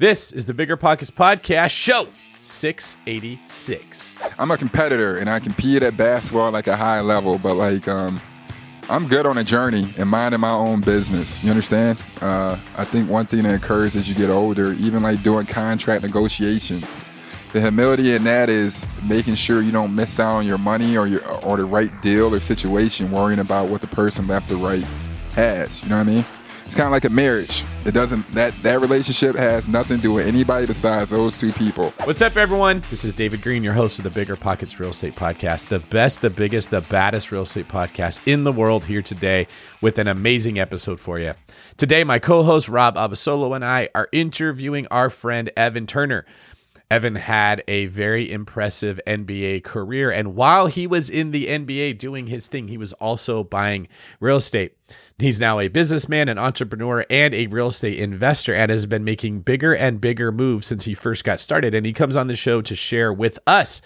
This is the Bigger Pockets Podcast, show 686. I'm a competitor and I compete at basketball like a high level, but like um, I'm good on a journey and minding my own business. You understand? Uh, I think one thing that occurs as you get older, even like doing contract negotiations, the humility in that is making sure you don't miss out on your money or your or the right deal or situation, worrying about what the person left or right has. You know what I mean? It's kind of like a marriage. It doesn't that that relationship has nothing to do with anybody besides those two people. What's up, everyone? This is David Greene, your host of the Bigger Pockets Real Estate Podcast, the best, the biggest, the baddest real estate podcast in the world. Here today with an amazing episode for you. Today, my co-host Rob Abasolo and I are interviewing our friend Evan Turner. Evan had a very impressive NBA career. And while he was in the NBA doing his thing, he was also buying real estate. He's now a businessman, an entrepreneur, and a real estate investor, and has been making bigger and bigger moves since he first got started. And he comes on the show to share with us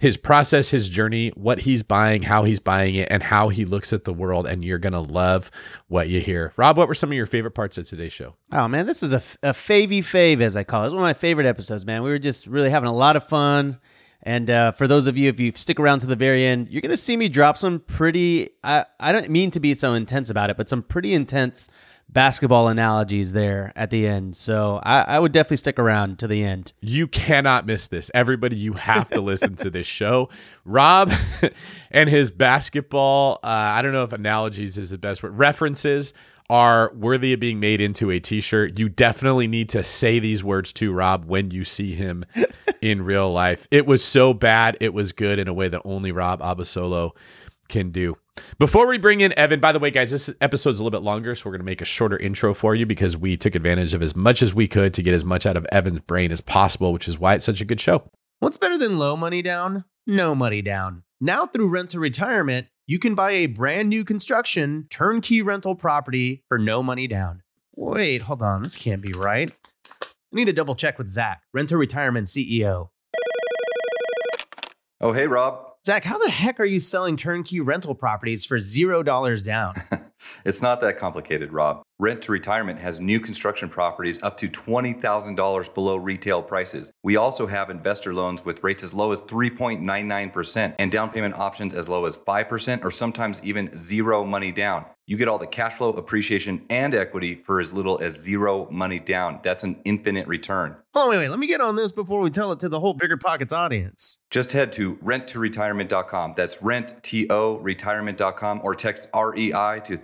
his process, his journey, what he's buying, how he's buying it, and how he looks at the world. And you're going to love what you hear. Rob, what were some of your favorite parts of today's show? Oh, man, this is a, a favy fave, as I call it. It's one of my favorite episodes, man. We were just really having a lot of fun. And uh, for those of you, if you stick around to the very end, you're going to see me drop some pretty, I, I don't mean to be so intense about it, but some pretty intense basketball analogies there at the end. So I, I, would definitely stick around to the end. You cannot miss this. Everybody, you have to listen to this show. Rob and his basketball, uh, I don't know if analogies is the best word, references are worthy of being made into a t-shirt. You definitely need to say these words to Rob when you see him in real life. It was so bad, it was good in a way that only Rob Abasolo can do. Before we bring in Evan, by the way, guys, this episode's a little bit longer, so we're going to make a shorter intro for you because we took advantage of as much as we could to get as much out of Evan's brain as possible, which is why it's such a good show. What's better than low money down? No money down. Now, through Rent to Retirement, you can buy a brand new construction turnkey rental property for no money down. Wait, hold on. This can't be right. I need to double check with Zach, Rent to Retirement CEO. Oh, hey, Rob. Zach, how the heck are you selling turnkey rental properties for $0 down? it's not that complicated, Rob. Rent to Retirement has new construction properties up to $20,000 below retail prices. We also have investor loans with rates as low as 3.99% and down payment options as low as 5% or sometimes even zero money down. You get all the cash flow, appreciation, and equity for as little as zero money down. That's an infinite return. Hold on, wait, wait. Let me get on this before we tell it to the whole Bigger Pockets audience. Just head to renttoretirement.com. That's rent-to retirement.com or text REI to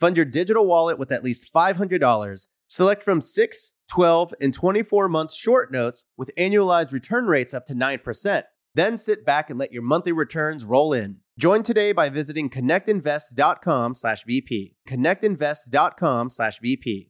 Fund your digital wallet with at least $500. Select from 6, 12, and 24 month short notes with annualized return rates up to 9%. Then sit back and let your monthly returns roll in. Join today by visiting connectinvest.com/vp. connectinvest.com/bp.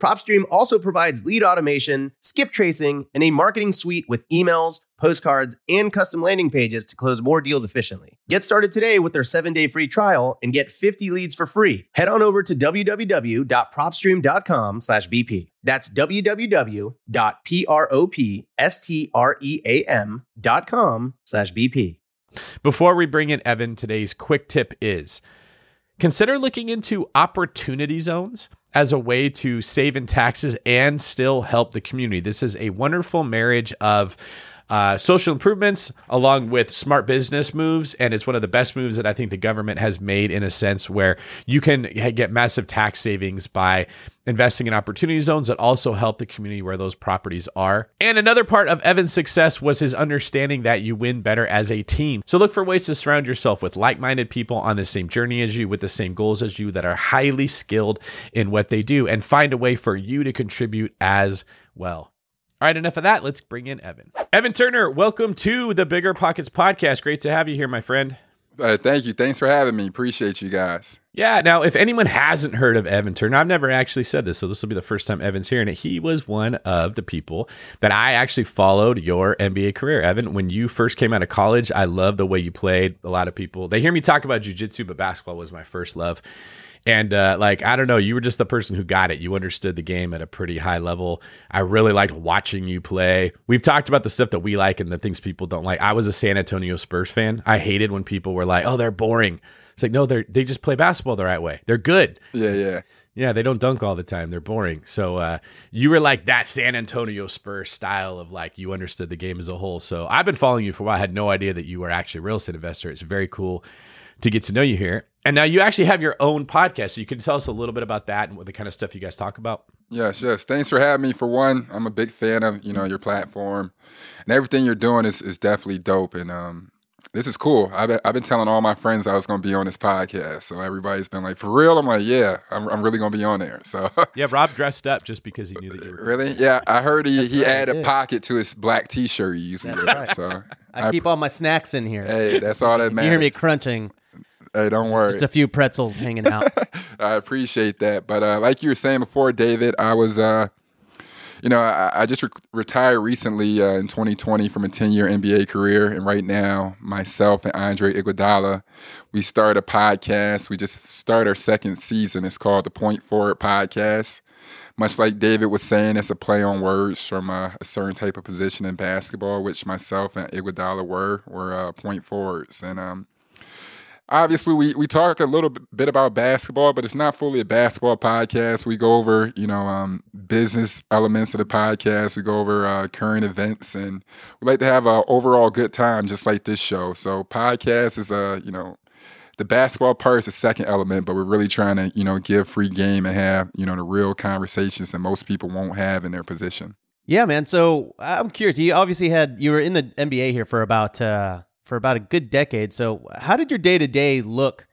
PropStream also provides lead automation, skip tracing, and a marketing suite with emails, postcards, and custom landing pages to close more deals efficiently. Get started today with their seven day free trial and get 50 leads for free. Head on over to www.propstream.com slash BP. That's www.propstream.com slash BP. Before we bring in Evan, today's quick tip is consider looking into opportunity zones as a way to save in taxes and still help the community. This is a wonderful marriage of uh, social improvements along with smart business moves. And it's one of the best moves that I think the government has made in a sense where you can get massive tax savings by investing in opportunity zones that also help the community where those properties are. And another part of Evan's success was his understanding that you win better as a team. So look for ways to surround yourself with like minded people on the same journey as you, with the same goals as you, that are highly skilled in what they do, and find a way for you to contribute as well. All right, enough of that. Let's bring in Evan. Evan Turner, welcome to the Bigger Pockets podcast. Great to have you here, my friend. Uh, thank you. Thanks for having me. Appreciate you guys. Yeah. Now, if anyone hasn't heard of Evan Turner, I've never actually said this, so this will be the first time Evan's hearing it. He was one of the people that I actually followed your NBA career. Evan, when you first came out of college, I love the way you played. A lot of people they hear me talk about jujitsu, but basketball was my first love. And uh, like I don't know, you were just the person who got it. You understood the game at a pretty high level. I really liked watching you play. We've talked about the stuff that we like and the things people don't like. I was a San Antonio Spurs fan. I hated when people were like, "Oh, they're boring." It's like, no, they're they just play basketball the right way. They're good. Yeah, yeah. Yeah, they don't dunk all the time. They're boring. So uh, you were like that San Antonio Spurs style of like you understood the game as a whole. So I've been following you for a while. I had no idea that you were actually a real estate investor. It's very cool to get to know you here. And now you actually have your own podcast. So you can tell us a little bit about that and what the kind of stuff you guys talk about. Yes, yes. Thanks for having me. For one, I'm a big fan of you know your platform and everything you're doing is is definitely dope. And um, this is cool. I've been, I've been telling all my friends I was going to be on this podcast. So everybody's been like, for real? I'm like, yeah, I'm, I'm really going to be on there. So yeah, Rob dressed up just because he knew that you were really. Yeah, I heard he he added a pocket to his black T-shirt he usually wears. Right. So I, I, keep all my snacks in here. Hey, that's all that matters. You hear me crunching. Hey, don't worry. Just a few pretzels hanging out. I appreciate that. But uh, like you were saying before, David, I was, uh, you know, I, I just re- retired recently uh, in 2020 from a 10 year NBA career. And right now, myself and Andre Iguodala, we started a podcast. We just started our second season. It's called the Point Forward Podcast. Much like David was saying, it's a play on words from a, a certain type of position in basketball, which myself and Iguodala were, were uh, point forwards. And, um, obviously we, we talk a little bit about basketball, but it's not fully a basketball podcast. We go over, you know, um, business elements of the podcast. We go over uh, current events and we like to have an overall good time, just like this show. So podcast is a, you know, the basketball part is the second element, but we're really trying to, you know, give free game and have, you know, the real conversations that most people won't have in their position. Yeah, man. So I'm curious. You obviously had you were in the NBA here for about uh, for about a good decade. So, how did your day to day look?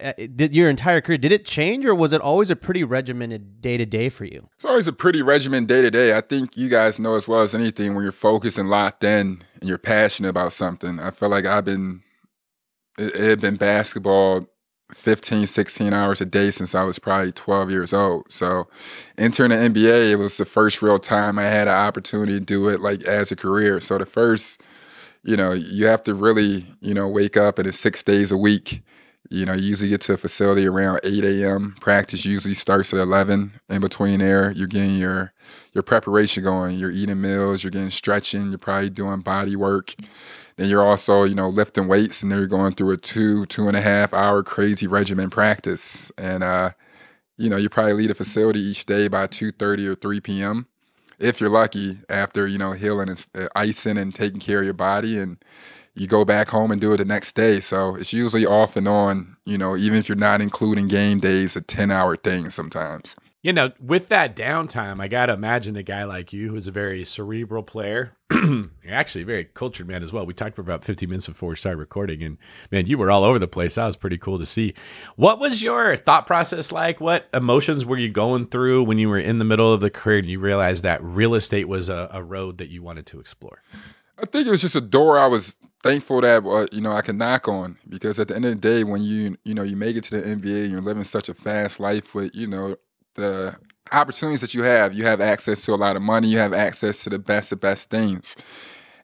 Uh, did your entire career did it change, or was it always a pretty regimented day to day for you? It's always a pretty regimented day to day. I think you guys know as well as anything when you're focused and locked in and you're passionate about something. I feel like I've been it, it had been basketball 15, 16 hours a day since I was probably 12 years old. So entering the NBA, it was the first real time I had an opportunity to do it like as a career. So the first you know, you have to really, you know, wake up and it's six days a week. You know, you usually get to a facility around 8 a.m. Practice usually starts at 11. In between there, you're getting your your preparation going. You're eating meals. You're getting stretching. You're probably doing body work. Then you're also, you know, lifting weights, and then you're going through a two two and a half hour crazy regimen practice. And uh, you know, you probably leave the facility each day by 2:30 or 3 p.m if you're lucky, after you know healing and uh, icing and taking care of your body, and you go back home and do it the next day. So it's usually off and on. You know, even if you're not including game days, a ten hour thing sometimes you know, with that downtime, I got to imagine a guy like you who's a very cerebral player. Actually a very cultured man as well. We talked for about 15 minutes before we started recording, and man, you were all over the place. That was pretty cool to see. What was your thought process like? What emotions were you going through when you were in the middle of the career and you realized that real estate was a, a road that you wanted to explore? I think it was just a door I was thankful that uh, you know I could knock on because at the end of the day, when you you know you make it to the NBA and you're living such a fast life with you know the opportunities that you have, you have access to a lot of money, you have access to the best of best things.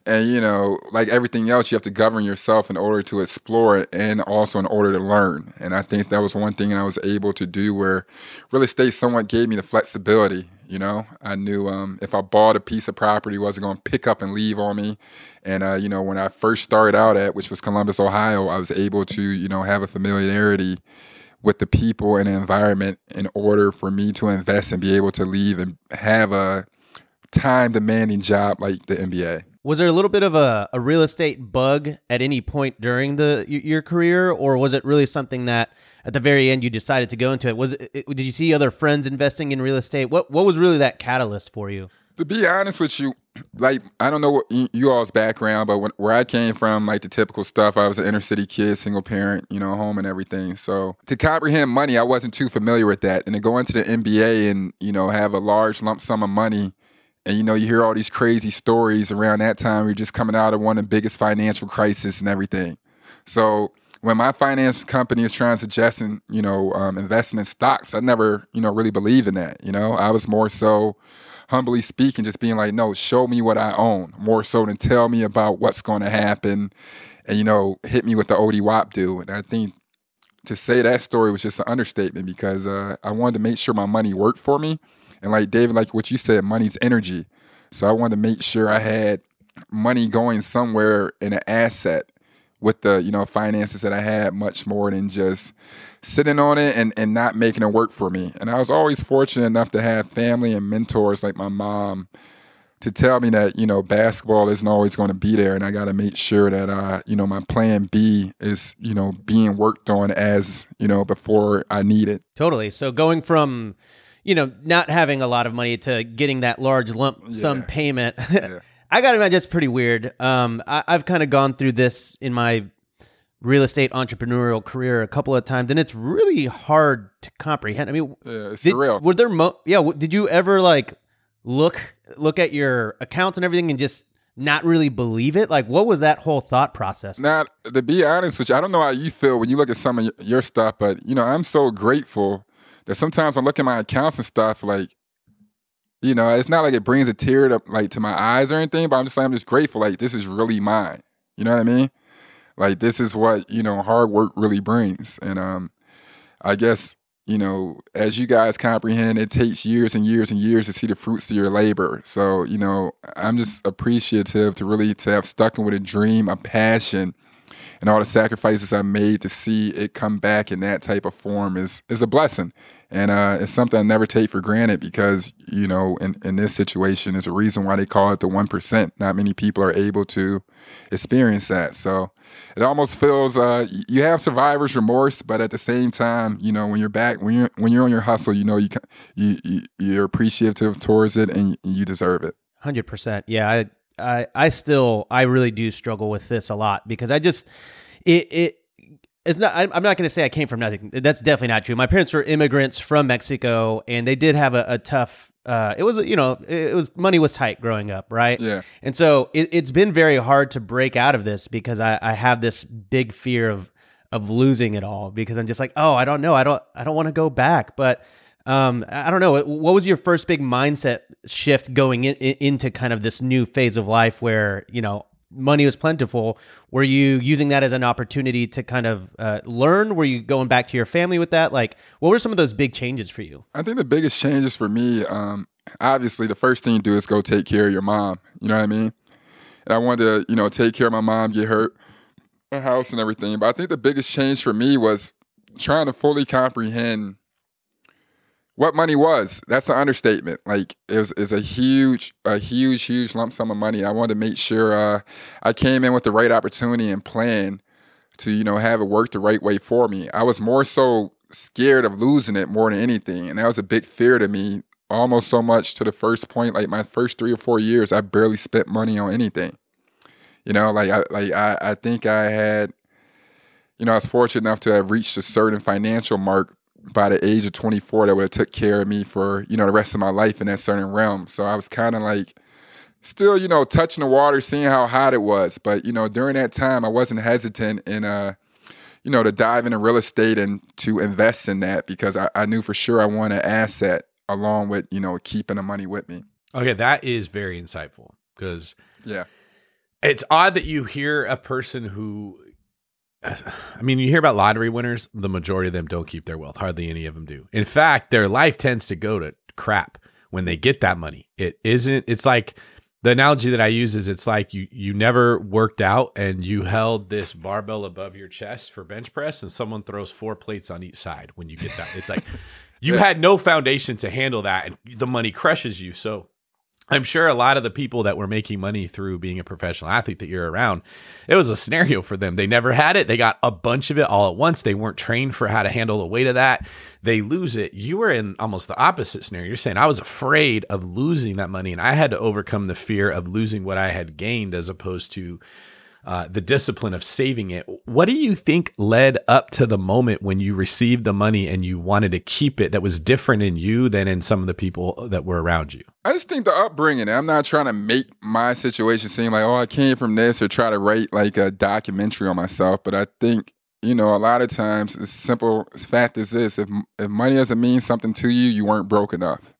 And you know, like everything else, you have to govern yourself in order to explore it and also in order to learn. And I think that was one thing I was able to do where real estate somewhat gave me the flexibility. You know, I knew um, if I bought a piece of property, wasn't going to pick up and leave on me. And uh, you know, when I first started out at, which was Columbus, Ohio, I was able to you know have a familiarity with the people and the environment in order for me to invest and be able to leave and have a time demanding job like the NBA. Was there a little bit of a, a real estate bug at any point during the your career, or was it really something that at the very end you decided to go into it? Was it, did you see other friends investing in real estate? What what was really that catalyst for you? To be honest with you, like I don't know what you all's background, but when, where I came from, like the typical stuff, I was an inner city kid, single parent, you know, home and everything. So to comprehend money, I wasn't too familiar with that, and to go into the NBA and you know have a large lump sum of money and you know, you hear all these crazy stories around that time. We are just coming out of one of the biggest financial crisis and everything. So when my finance company was trying to suggest, you know, um, investing in stocks, I never, you know, really believed in that. You know, I was more so, humbly speaking, just being like, no, show me what I own, more so than tell me about what's going to happen, and you know, hit me with the OD WAP do. And I think to say that story was just an understatement because uh, I wanted to make sure my money worked for me and like David, like what you said, money's energy. So I wanted to make sure I had money going somewhere in an asset with the, you know, finances that I had much more than just sitting on it and, and not making it work for me. And I was always fortunate enough to have family and mentors like my mom to tell me that, you know, basketball isn't always going to be there and I got to make sure that uh, you know, my plan B is, you know, being worked on as, you know, before I need it. Totally. So going from you know, not having a lot of money to getting that large lump sum payment. Yeah. I got to imagine it's pretty weird. Um, I, have kind of gone through this in my real estate entrepreneurial career a couple of times, and it's really hard to comprehend. I mean, yeah, it's did, surreal. Were there, mo- yeah? Did you ever like look look at your accounts and everything and just not really believe it? Like, what was that whole thought process? Now, to be honest with you, I don't know how you feel when you look at some of your stuff, but you know, I'm so grateful that sometimes when I look at my accounts and stuff, like, you know, it's not like it brings a tear to like to my eyes or anything, but I'm just like I'm just grateful. Like this is really mine. You know what I mean? Like this is what, you know, hard work really brings. And um I guess, you know, as you guys comprehend, it takes years and years and years to see the fruits of your labor. So, you know, I'm just appreciative to really to have stuck in with a dream, a passion, and all the sacrifices I made to see it come back in that type of form is is a blessing. And uh, it's something I never take for granted because, you know, in, in this situation, is a reason why they call it the 1%. Not many people are able to experience that. So it almost feels uh, you have survivor's remorse, but at the same time, you know, when you're back, when you're when you're on your hustle, you know, you you, you you're appreciative towards it and you deserve it. Hundred percent. Yeah, I I I still I really do struggle with this a lot because I just it it it's not i'm not going to say i came from nothing. That's definitely not true. My parents were immigrants from mexico and they did have a, a tough uh, it was you know it was money was tight growing up right? Yeah. And so it, has been very hard to break out of this because I, I have this big fear of of losing it all because i'm just like oh i don't know. I don't i don't want to go back. But um, I don't know. What was your first big mindset shift going in, in, into kind of this new phase of life where you know money was plentiful? Were you using that as an opportunity to kind of uh, learn? Were you going back to your family with that? Like, what were some of those big changes for you? I think the biggest changes for me, um, obviously, the first thing you do is go take care of your mom. You know what I mean? And I wanted to, you know, take care of my mom, get her a house and everything. But I think the biggest change for me was trying to fully comprehend what money was. That's an understatement. Like it was is a huge, a huge, huge lump sum of money. I wanted to make sure uh, I came in with the right opportunity and plan to, you know, have it work the right way for me. I was more so scared of losing it more than anything. And that was a big fear to me, almost so much to the first point, like my first three or four years, I barely spent money on anything. You know, like I like I, I think I had, you know, I was fortunate enough to have reached a certain financial mark by the age of 24 that would have took care of me for you know the rest of my life in that certain realm so i was kind of like still you know touching the water seeing how hot it was but you know during that time i wasn't hesitant in uh you know to dive into real estate and to invest in that because i, I knew for sure i wanted an asset along with you know keeping the money with me. Okay, that is very insightful because Yeah. it's odd that you hear a person who I mean, you hear about lottery winners, the majority of them don't keep their wealth. Hardly any of them do. In fact, their life tends to go to crap when they get that money. It isn't it's like the analogy that I use is it's like you you never worked out and you held this barbell above your chest for bench press and someone throws four plates on each side when you get that. It's like you had no foundation to handle that and the money crushes you. So I'm sure a lot of the people that were making money through being a professional athlete that you're around, it was a scenario for them. They never had it. They got a bunch of it all at once. They weren't trained for how to handle the weight of that. They lose it. You were in almost the opposite scenario. You're saying I was afraid of losing that money and I had to overcome the fear of losing what I had gained as opposed to uh, the discipline of saving it. What do you think led up to the moment when you received the money and you wanted to keep it that was different in you than in some of the people that were around you? I just think the upbringing. I'm not trying to make my situation seem like oh I came from this or try to write like a documentary on myself, but I think you know a lot of times it's simple fact is this: if if money doesn't mean something to you, you weren't broke enough.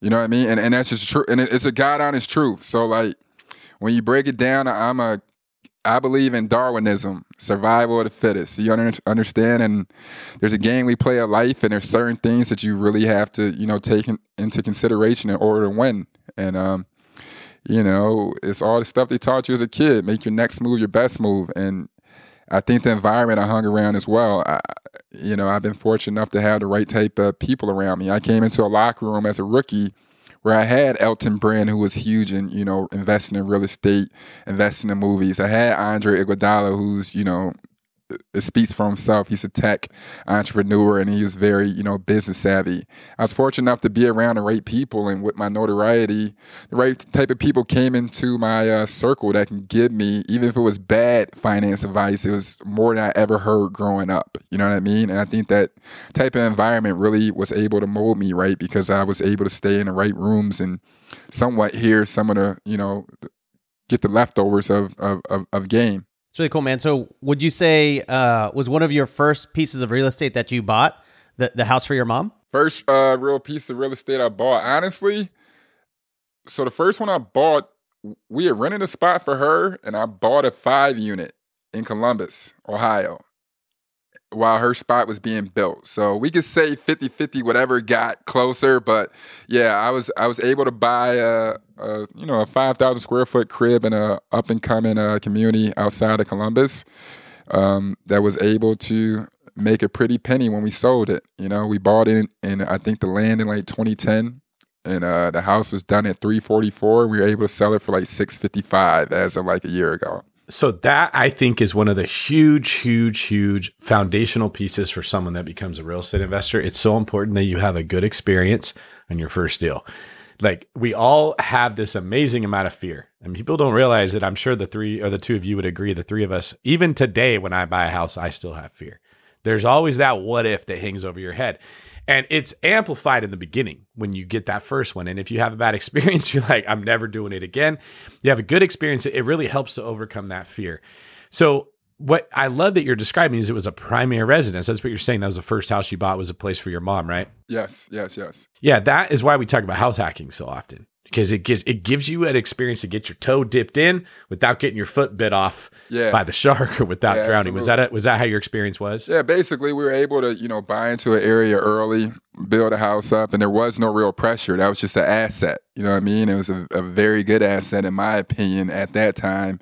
You know what I mean? And and that's just true. And it, it's a God honest truth. So like when you break it down, I'm a I believe in Darwinism, survival of the fittest. You understand? And there's a game we play of life, and there's certain things that you really have to, you know, take in, into consideration in order to win. And um, you know, it's all the stuff they taught you as a kid. Make your next move your best move. And I think the environment I hung around as well. I, you know, I've been fortunate enough to have the right type of people around me. I came into a locker room as a rookie where I had Elton Brand, who was huge in, you know, investing in real estate, investing in movies. I had Andre Iguodala, who's, you know, it speaks for himself. He's a tech entrepreneur and he was very, you know, business savvy. I was fortunate enough to be around the right people and with my notoriety, the right type of people came into my uh, circle that can give me, even if it was bad finance advice, it was more than I ever heard growing up. You know what I mean? And I think that type of environment really was able to mold me, right? Because I was able to stay in the right rooms and somewhat hear some of the, you know, get the leftovers of, of, of, of game. It's really cool, man. So, would you say uh, was one of your first pieces of real estate that you bought the the house for your mom? First uh, real piece of real estate I bought, honestly. So the first one I bought, we had rented a spot for her, and I bought a five unit in Columbus, Ohio, while her spot was being built. So we could say 50-50, whatever got closer. But yeah, I was I was able to buy a, a you know a five thousand square foot crib in a up and coming uh, community outside of Columbus. Um, that was able to make a pretty penny when we sold it. You know, we bought it in, in I think the land in like 2010, and uh, the house was done at 344. We were able to sell it for like 655 as of like a year ago. So that I think is one of the huge, huge, huge foundational pieces for someone that becomes a real estate investor. It's so important that you have a good experience on your first deal. Like we all have this amazing amount of fear, and people don't realize it. I'm sure the three or the two of you would agree. The three of us, even today, when I buy a house, I still have fear. There's always that what if that hangs over your head. And it's amplified in the beginning when you get that first one. And if you have a bad experience, you're like, I'm never doing it again. You have a good experience, it really helps to overcome that fear. So, what I love that you're describing is it was a primary residence. That's what you're saying. That was the first house you bought was a place for your mom, right? Yes, yes, yes. Yeah, that is why we talk about house hacking so often because it gives it gives you an experience to get your toe dipped in without getting your foot bit off Yeah. by the shark or without Yeah, drowning. Was that it? Was that how your experience was? Yeah, basically, we were able to, you know, buy into an area early, build a house up, and there was no real pressure. That was just an asset. You know what I mean? It was a, a very good asset, in my opinion, at that time.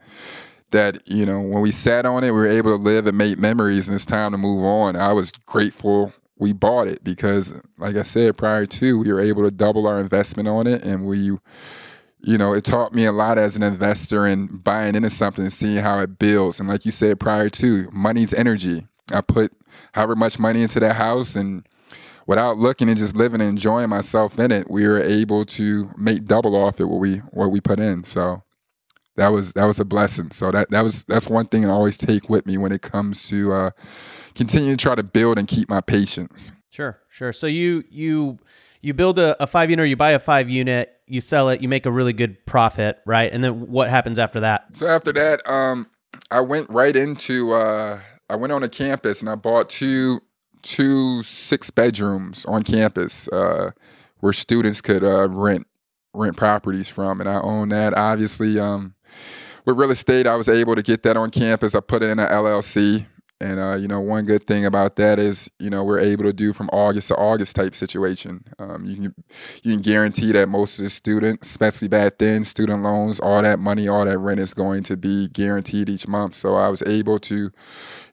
That, you know, when we sat on it, we were able to live and make memories, and it's time to move on. I was grateful we bought it because, like I said prior to, we were able to double our investment on it, and we you know, it taught me a lot as an investor in buying into something and seeing how it builds. And like you said prior to, money's energy. I put however much money into that house and without looking and just living and enjoying myself in it, we were able to make double off it what we what we put in. So that was that was a blessing. So that that was that's one thing I always take with me when it comes to uh continue to try to build and keep my patience. Sure, sure. So you you you build a, a five unit, or you buy a five unit, you sell it, you make a really good profit, right? And then what happens after that? So after that, um, I went right into uh, I went on a campus and I bought two two six bedrooms on campus. Uh, where students could uh, rent rent properties from, and I own that. Obviously, um, with real estate, I was able to get that on campus. I put it in an LLC. And uh, you know, one good thing about that is, you know, we're able to do from August to August type situation. Um, you can you can guarantee that most of the students, especially back then, student loans, all that money, all that rent is going to be guaranteed each month. So I was able to, you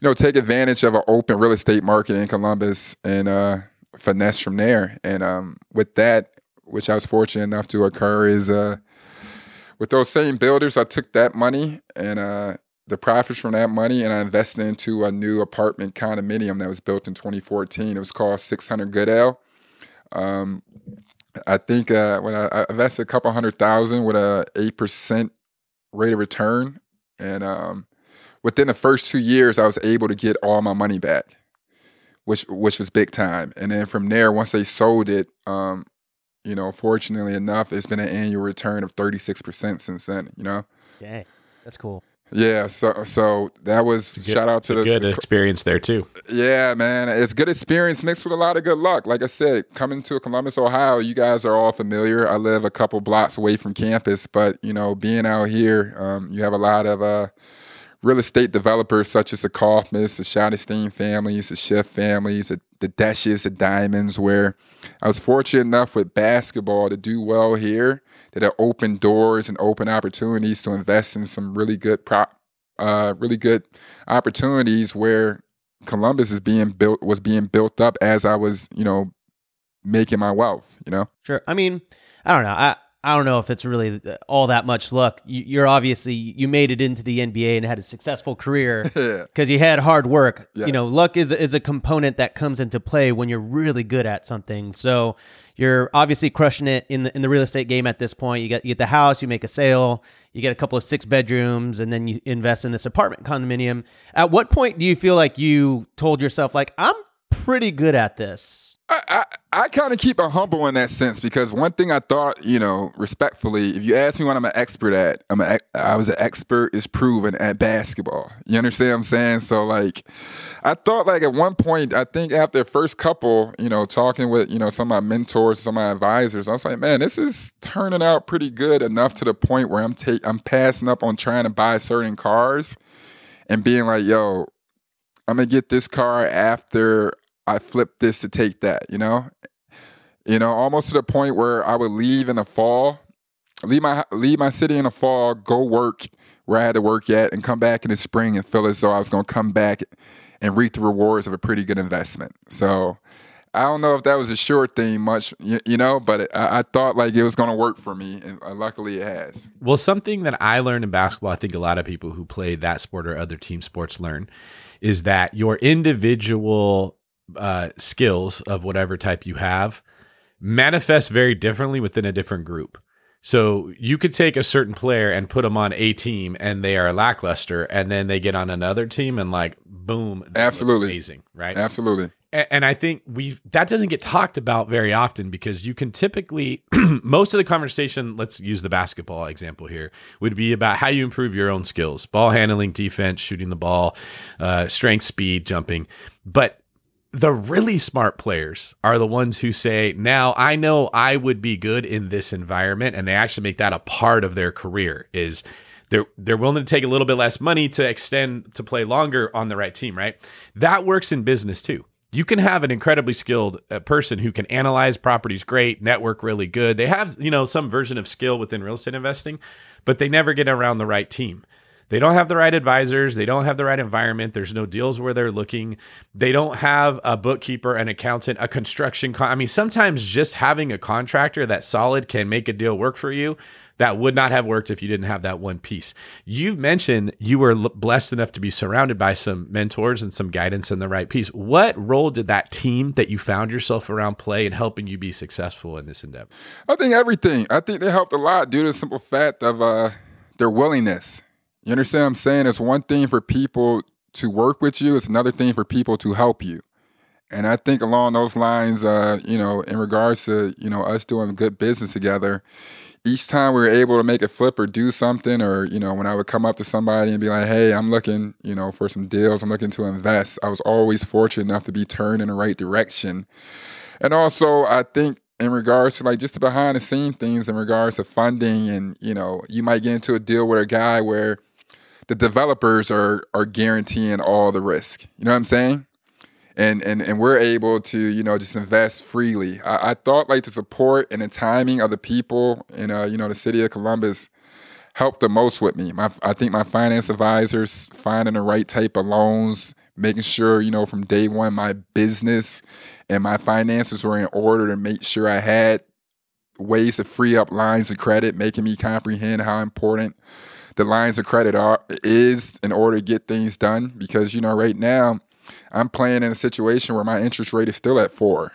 know, take advantage of an open real estate market in Columbus and uh, finesse from there. And um, with that, which I was fortunate enough to occur, is uh, with those same builders, I took that money and uh, the profits from that money and I invested into a new apartment condominium that was built in 2014. It was called 600 Goodale. Um, I think uh, when I, I, invested a couple hundred thousand with a eight percent rate of return, and um, within the first two years, I was able to get all my money back, which which was big time. And then from there, once they sold it, um, you know, fortunately enough, it's been an annual return of 36 percent since then. You know, yeah, that's cool. Yeah, so so that was good, shout out to the good experience there too. Yeah, man, it's good experience mixed with a lot of good luck. Like I said, coming to Columbus, Ohio, you guys are all familiar. I live a couple blocks away from campus, but you know, being out here, um, you have a lot of uh, real estate developers such as the Kaufmans, the Schottenstein families, the Schiff families, the, the Deshes, the Diamonds, where I was fortunate enough with basketball to do well here that have opened doors and open opportunities to invest in some really good prop, uh, really good opportunities where Columbus is being built was being built up as I was, you know, making my wealth. You know. Sure. I mean, I don't know. I I don't know if it's really uh, all that much luck. You, are obviously you made it into the NBA and had a successful career because you had hard work. Yeah. You know, luck is is a component that comes into play when you're really good at something. So you're obviously crushing it in the in the real estate game at this point. You get you get the house, you make a sale, you get a couple of six bedrooms, and then you invest in this apartment condominium. At what point do you feel like you told yourself like I'm pretty good at this? I, I, I kind of keep it humble in that sense because one thing I thought, you know, respectfully, if you ask me what I'm an expert at, I'm a, I was an expert is proven at basketball. You understand what I'm saying? So like, I thought like at one point, I think after the first couple, you know, talking with you know some of my mentors, some of my advisors, I was like, man, this is turning out pretty good enough to the point where I'm take I'm passing up on trying to buy certain cars, and being like, yo, I'm gonna get this car after I flipped this to take that, you know? You know, almost to the point where I would leave in the fall, leave my leave my city in the fall, go work where I had to work at, and come back in the spring and feel as though I was gonna come back and reap the rewards of a pretty good investment. So I don't know if that was a sure thing much, you, you know, but it, I, I, thought like it was going to work for me, and uh, luckily it has. Well, something that I learned in basketball, I think a lot of people who play that sport or other team sports learn, is that your individual uh, skills of whatever type you have manifest very differently within a different group. So you could take a certain player and put them on a team and they are lackluster and then they get on another team and like boom absolutely. amazing right? Absolutely. And, and I think we that doesn't get talked about very often because you can typically most of the conversation let's use the basketball example here would be about how you improve your own skills ball handling defense shooting the ball uh, strength speed jumping. But the really smart players are the ones who say, now I know I would be good in this environment. And they actually make that a part of their career is they're, they're willing to take a little bit less money to extend to play longer on the right team, right? That works in business too. You can have an incredibly skilled uh, person who can analyze properties great, network really good. They have, you know, some version of skill within real estate investing, but they never get around the right team. They don't have the right advisors. They don't have the right environment. There's no deals where they're looking. They don't have a bookkeeper, an accountant, a construction. Con- I mean, sometimes just having a contractor that's solid can make a deal work for you. That would not have worked if you didn't have that one piece. You've mentioned you were blessed enough to be surrounded by some mentors and some guidance in the right piece. What role did that team that you found yourself around play in helping you be successful in this endeavor? I think everything. I think they helped a lot due to the simple fact of uh, their willingness you understand what I'm saying? It's one thing for people to work with you, it's another thing for people to help you. And I think along those lines, uh, you know, in regards to, you know, us doing good business together, each time we were able to make a flip or do something, or, you know, when I would come up to somebody and be like, hey, I'm looking, you know, for some deals, I'm looking to invest, I was always fortunate enough to be turned in the right direction. And also, I think in regards to like just the behind the scene things in regards to funding and you know you might get into a deal with a guy where the developers are are guaranteeing all the risk. You know what i'm saying? And and and we're able to you know just invest freely. I, I thought like the support and the timing of the people in uh you know the city of columbus helped the most with me. My i think my finance advisors finding the right type of loans making sure, you know, from day one, my business and my finances were in order to make sure I had ways to free up lines of credit, making me comprehend how important the lines of credit are is in order to get things done. Because, you know, right now I'm playing in a situation where my interest rate is still at four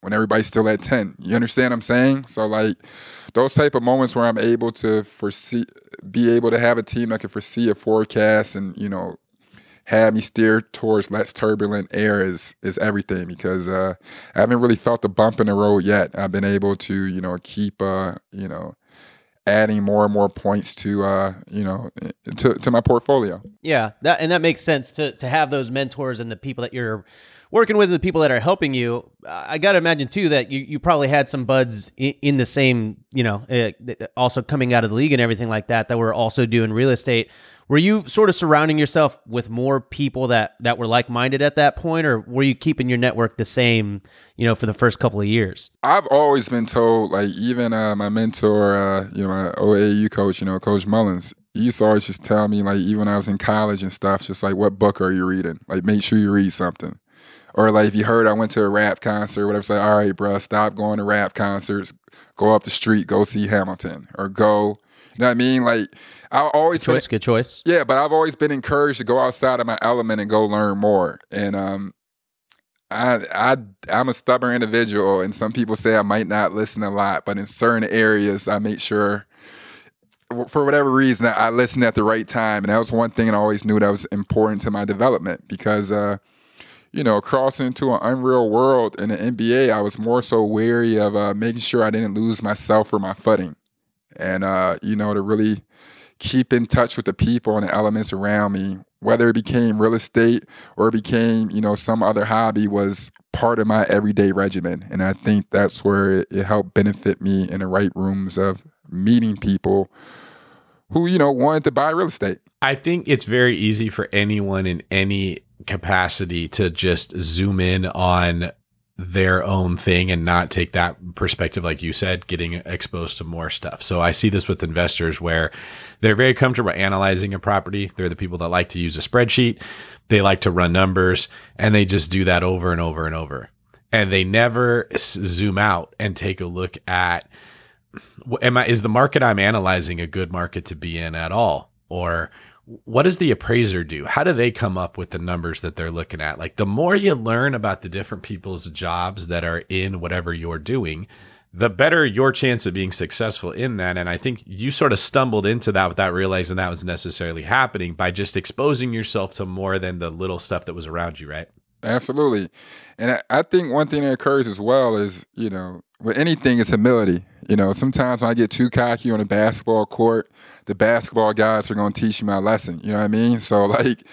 when everybody's still at 10. You understand what I'm saying? So like those type of moments where I'm able to foresee be able to have a team that can foresee a forecast and, you know, had me steer towards less turbulent air is is everything because uh, I haven't really felt the bump in the road yet. I've been able to you know keep uh, you know adding more and more points to uh, you know to to my portfolio. Yeah, that and that makes sense to to have those mentors and the people that you're working with the people that are helping you, I got to imagine too that you, you probably had some buds in, in the same, you know, uh, also coming out of the league and everything like that that were also doing real estate. Were you sort of surrounding yourself with more people that that were like minded at that point, or were you keeping your network the same, you know, for the first couple of years? I've always been told, like even uh, my mentor, uh, you know, my AAU coach, you know, Coach Mullins, he used to always just tell me, like even when I was in college and stuff, just like, what book are you reading? Like, make sure you read something. Or like if you heard I went to a rap concert, whatever, say, all right, bro, stop going to rap concerts. Go up the street, go see Hamilton, or go. You know what I mean? Like I always good choice, been, good choice. Yeah, but I've always been encouraged to go outside of my element and go learn more. And um, I I I'm a stubborn individual, and some people say I might not listen a lot, but in certain areas, I make sure for whatever reason I listened at the right time, and that was one thing I always knew that was important to my development because. Uh, you know, crossing into an unreal world in the NBA, I was more so wary of uh, making sure I didn't lose myself or my footing. And, uh, you know, to really keep in touch with the people and the elements around me, whether it became real estate or it became, you know, some other hobby was part of my everyday regimen. And I think that's where it, it helped benefit me in the right rooms of meeting people who, you know, wanted to buy real estate. I think it's very easy for anyone in any capacity to just zoom in on their own thing and not take that perspective like you said getting exposed to more stuff. So i see this with investors where they're very comfortable analyzing a property. They're the people that like to use a spreadsheet. They like to run numbers and they just do that over and over and over. And they never zoom out and take a look at am i is the market i'm analyzing a good market to be in at all? Or what does the appraiser do? How do they come up with the numbers that they're looking at? Like the more you learn about the different people's jobs that are in whatever you're doing, the better your chance of being successful in that. And I think you sort of stumbled into that without realizing that was necessarily happening by just exposing yourself to more than the little stuff that was around you, right? Absolutely. And I think one thing that occurs as well is, you know, with anything is humility. You know, sometimes when I get too cocky on a basketball court, the basketball guys are going to teach me my lesson. You know what I mean? So, like,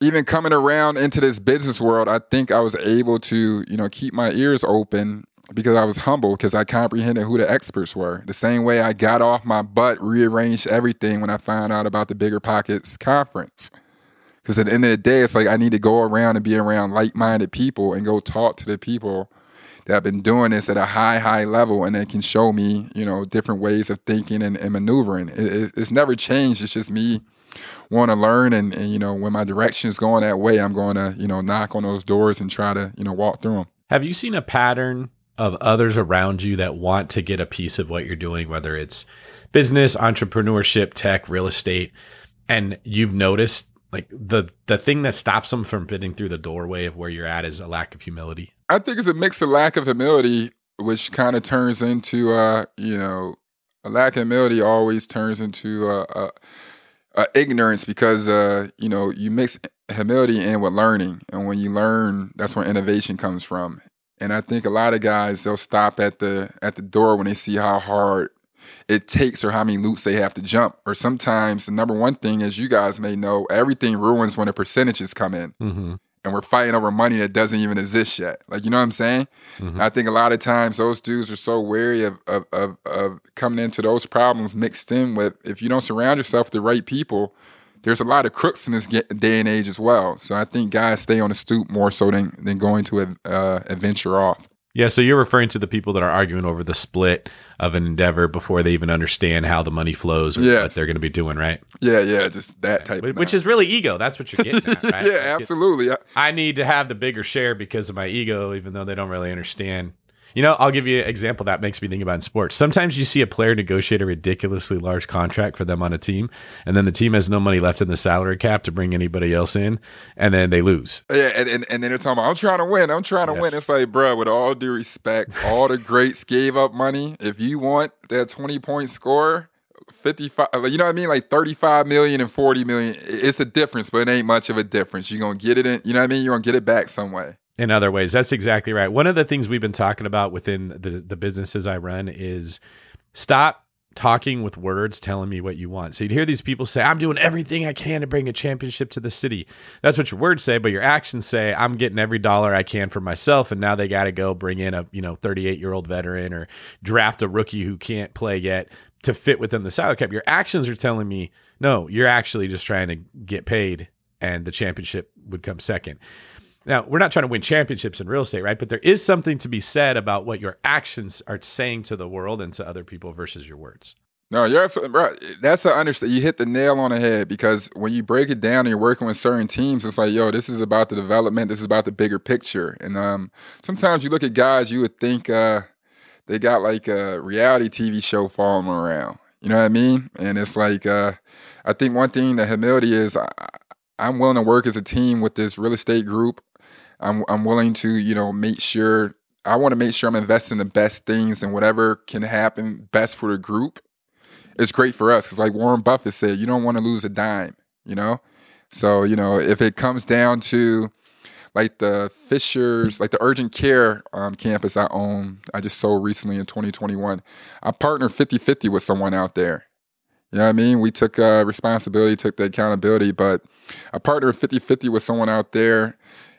even coming around into this business world, I think I was able to, you know, keep my ears open because I was humble because I comprehended who the experts were. The same way I got off my butt, rearranged everything when I found out about the Bigger Pockets conference. Because at the end of the day, it's like I need to go around and be around like minded people and go talk to the people that have been doing this at a high, high level and they can show me, you know, different ways of thinking and, and maneuvering. It, it, it's never changed. It's just me want to learn and, and, you know, when my direction is going that way, I'm going to, you know, knock on those doors and try to, you know, walk through them. Have you seen a pattern of others around you that want to get a piece of what you're doing, whether it's business, entrepreneurship, tech, real estate, and you've noticed like the the thing that stops them from fitting through the doorway of where you're at is a lack of humility i think it's a mix of lack of humility which kind of turns into uh you know a lack of humility always turns into uh, uh, uh, ignorance because uh you know you mix humility in with learning and when you learn that's where innovation comes from and i think a lot of guys they'll stop at the at the door when they see how hard it takes or how many loops they have to jump. Or sometimes the number one thing, as you guys may know, everything ruins when the percentages come in. Mm-hmm. And we're fighting over money that doesn't even exist yet. Like you know what I'm saying? Mm-hmm. I think a lot of times those dudes are so wary of, of of of coming into those problems mixed in with if you don't surround yourself with the right people. There's a lot of crooks in this day and age as well. So I think guys stay on the stoop more so than than going to a, uh, adventure off. Yeah, so you're referring to the people that are arguing over the split of an endeavor before they even understand how the money flows or yes. what they're going to be doing, right? Yeah, yeah, just that type. Which, which is really ego. That's what you're getting at, right? yeah, absolutely. I need to have the bigger share because of my ego, even though they don't really understand you know, I'll give you an example that makes me think about in sports. Sometimes you see a player negotiate a ridiculously large contract for them on a team, and then the team has no money left in the salary cap to bring anybody else in, and then they lose. Yeah, and, and, and then they're talking about, I'm trying to win, I'm trying to yes. win. It's like, bro, with all due respect, all the greats gave up money. If you want that 20 point score, 55 you know what i mean like 35 million and 40 million it's a difference but it ain't much of a difference you're gonna get it in you know what i mean you're gonna get it back some way in other ways. That's exactly right. One of the things we've been talking about within the the businesses I run is stop talking with words telling me what you want. So you'd hear these people say, I'm doing everything I can to bring a championship to the city. That's what your words say, but your actions say, I'm getting every dollar I can for myself. And now they got to go bring in a, you know, 38 year old veteran or draft a rookie who can't play yet to fit within the salary cap. Your actions are telling me, no, you're actually just trying to get paid and the championship would come second. Now, we're not trying to win championships in real estate, right? But there is something to be said about what your actions are saying to the world and to other people versus your words. No, you're absolutely right. That's a understand. You hit the nail on the head because when you break it down and you're working with certain teams, it's like, yo, this is about the development. This is about the bigger picture. And um, sometimes you look at guys, you would think uh, they got like a reality TV show following around. You know what I mean? And it's like, uh, I think one thing that humility is, I, I'm willing to work as a team with this real estate group I'm I'm willing to, you know, make sure I want to make sure I'm investing the best things and whatever can happen best for the group. It's great for us because, like Warren Buffett said, you don't want to lose a dime, you know. So you know, if it comes down to like the Fishers, like the urgent care um, campus I own, I just sold recently in 2021. I partnered 50 50 with someone out there. You know what I mean? We took uh, responsibility, took the accountability, but I partnered 50 50 with someone out there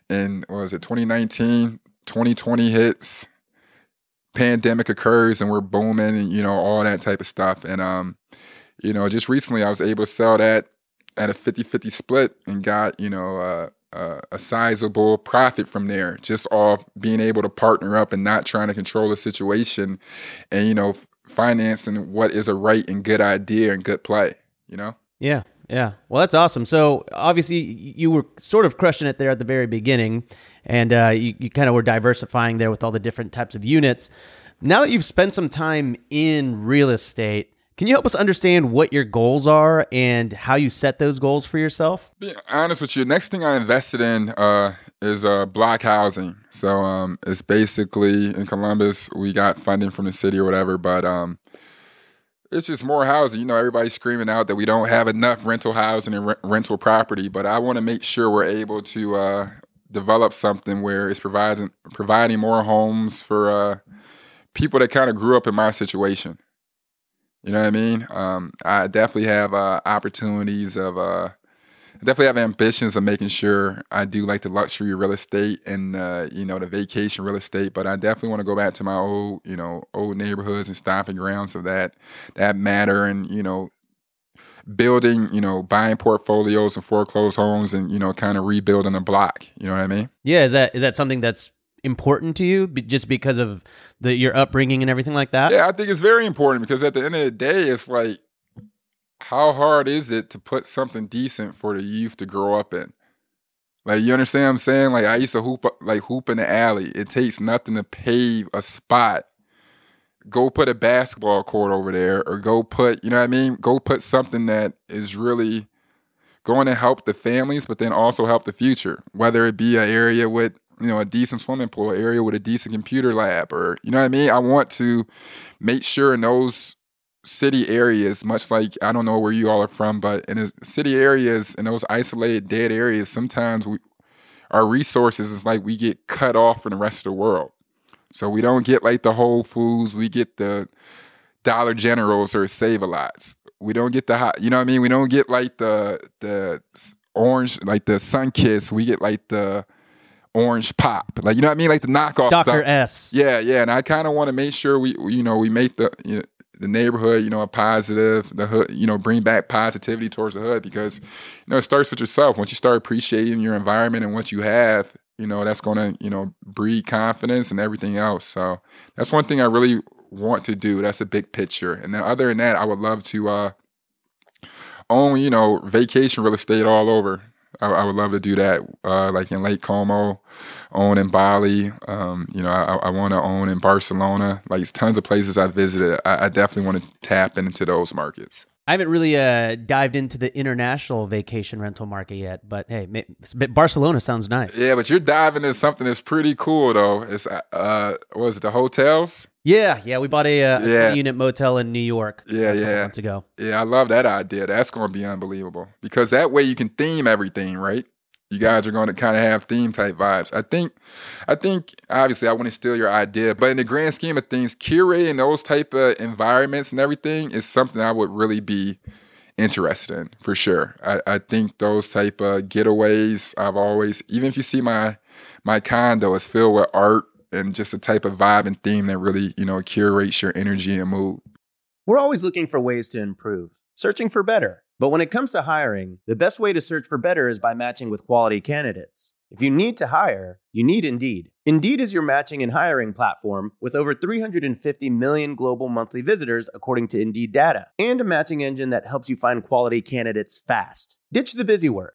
and was it 2019 2020 hits pandemic occurs and we're booming and you know all that type of stuff. And um you know just recently i was able to sell that at a 50-50 split and got you know uh, a sizable profit from there just off being able to partner up and not trying to control the situation and you know financing what is a right and good idea and good play you know? Yeah yeah. Well, that's awesome. So obviously you were sort of crushing it there at the very beginning, and uh, you, you kind of were diversifying there with all the different types of units. Now that you've spent some time in real estate, can you help us understand what your goals are and how you set those goals for yourself? Be honest with you, next thing I invested in uh, is uh, block housing. So um, it's basically in Columbus, we got funding from the city or whatever, but um, it's just more housing. You know, everybody's screaming out that we don't have enough rental housing and re- rental property, but I want to make sure we're able to uh, develop something where it's providing providing more homes for uh, people that kind of grew up in my situation. You know what I mean? Um, I definitely have uh, opportunities of uh, I definitely have ambitions of making sure I do like the luxury real estate and uh, you know the vacation real estate, but I definitely want to go back to my old you know old neighborhoods and stomping grounds of that that matter and you know building you know buying portfolios and foreclosed homes and you know kind of rebuilding the block. You know what I mean? Yeah. Is that is that something that's important to you just because of the your upbringing and everything like that? Yeah, I think it's very important because at the end of the day, it's like how hard is it to put something decent for the youth to grow up in? Like you understand what I'm saying? Like I used to hoop like hoop in the alley. It takes nothing to pave a spot. Go put a basketball court over there, or go put, you know what I mean? Go put something that is really going to help the families, but then also help the future. Whether it be an area with, you know, a decent swimming pool, area with a decent computer lab, or you know what I mean? I want to make sure in those city areas, much like I don't know where you all are from, but in the city areas, in those isolated dead areas, sometimes we our resources is like we get cut off from the rest of the world. So we don't get like the Whole Foods, we get the Dollar Generals or Save a Lots. We don't get the hot, you know what I mean? We don't get like the the orange, like the Sunkist. We get like the orange pop. Like you know what I mean? Like the knockoff Dr. stuff. S. Yeah, yeah. And I kind of want to make sure we, you know, we make the you know, the neighborhood, you know, a positive, the hood, you know, bring back positivity towards the hood because, you know, it starts with yourself. Once you start appreciating your environment and what you have, you know, that's going to, you know, breed confidence and everything else. So that's one thing I really want to do. That's a big picture. And then other than that, I would love to uh, own, you know, vacation real estate all over. I, I would love to do that, uh, like in Lake Como, own in Bali. Um, you know, I, I want to own in Barcelona. Like tons of places I visited. I, I definitely want to tap into those markets. I haven't really uh, dived into the international vacation rental market yet, but hey, Barcelona sounds nice. Yeah, but you're diving into something that's pretty cool though. It's uh, uh was it the hotels? Yeah, yeah, we bought a, uh, Yeah. a unit motel in New York. Yeah, a couple yeah. months ago. Yeah, I love that idea. That's going to be unbelievable because that way you can theme everything, right? You guys are going to kind of have theme type vibes. I think, I think obviously I want to steal your idea, but in the grand scheme of things, curating those type of environments and everything is something I would really be interested in for sure. I, I think those type of getaways, I've always, even if you see my my condo, is filled with art and just a type of vibe and theme that really you know curates your energy and mood. We're always looking for ways to improve, searching for better. But when it comes to hiring, the best way to search for better is by matching with quality candidates. If you need to hire, you need Indeed. Indeed is your matching and hiring platform with over 350 million global monthly visitors, according to Indeed data, and a matching engine that helps you find quality candidates fast. Ditch the busy work.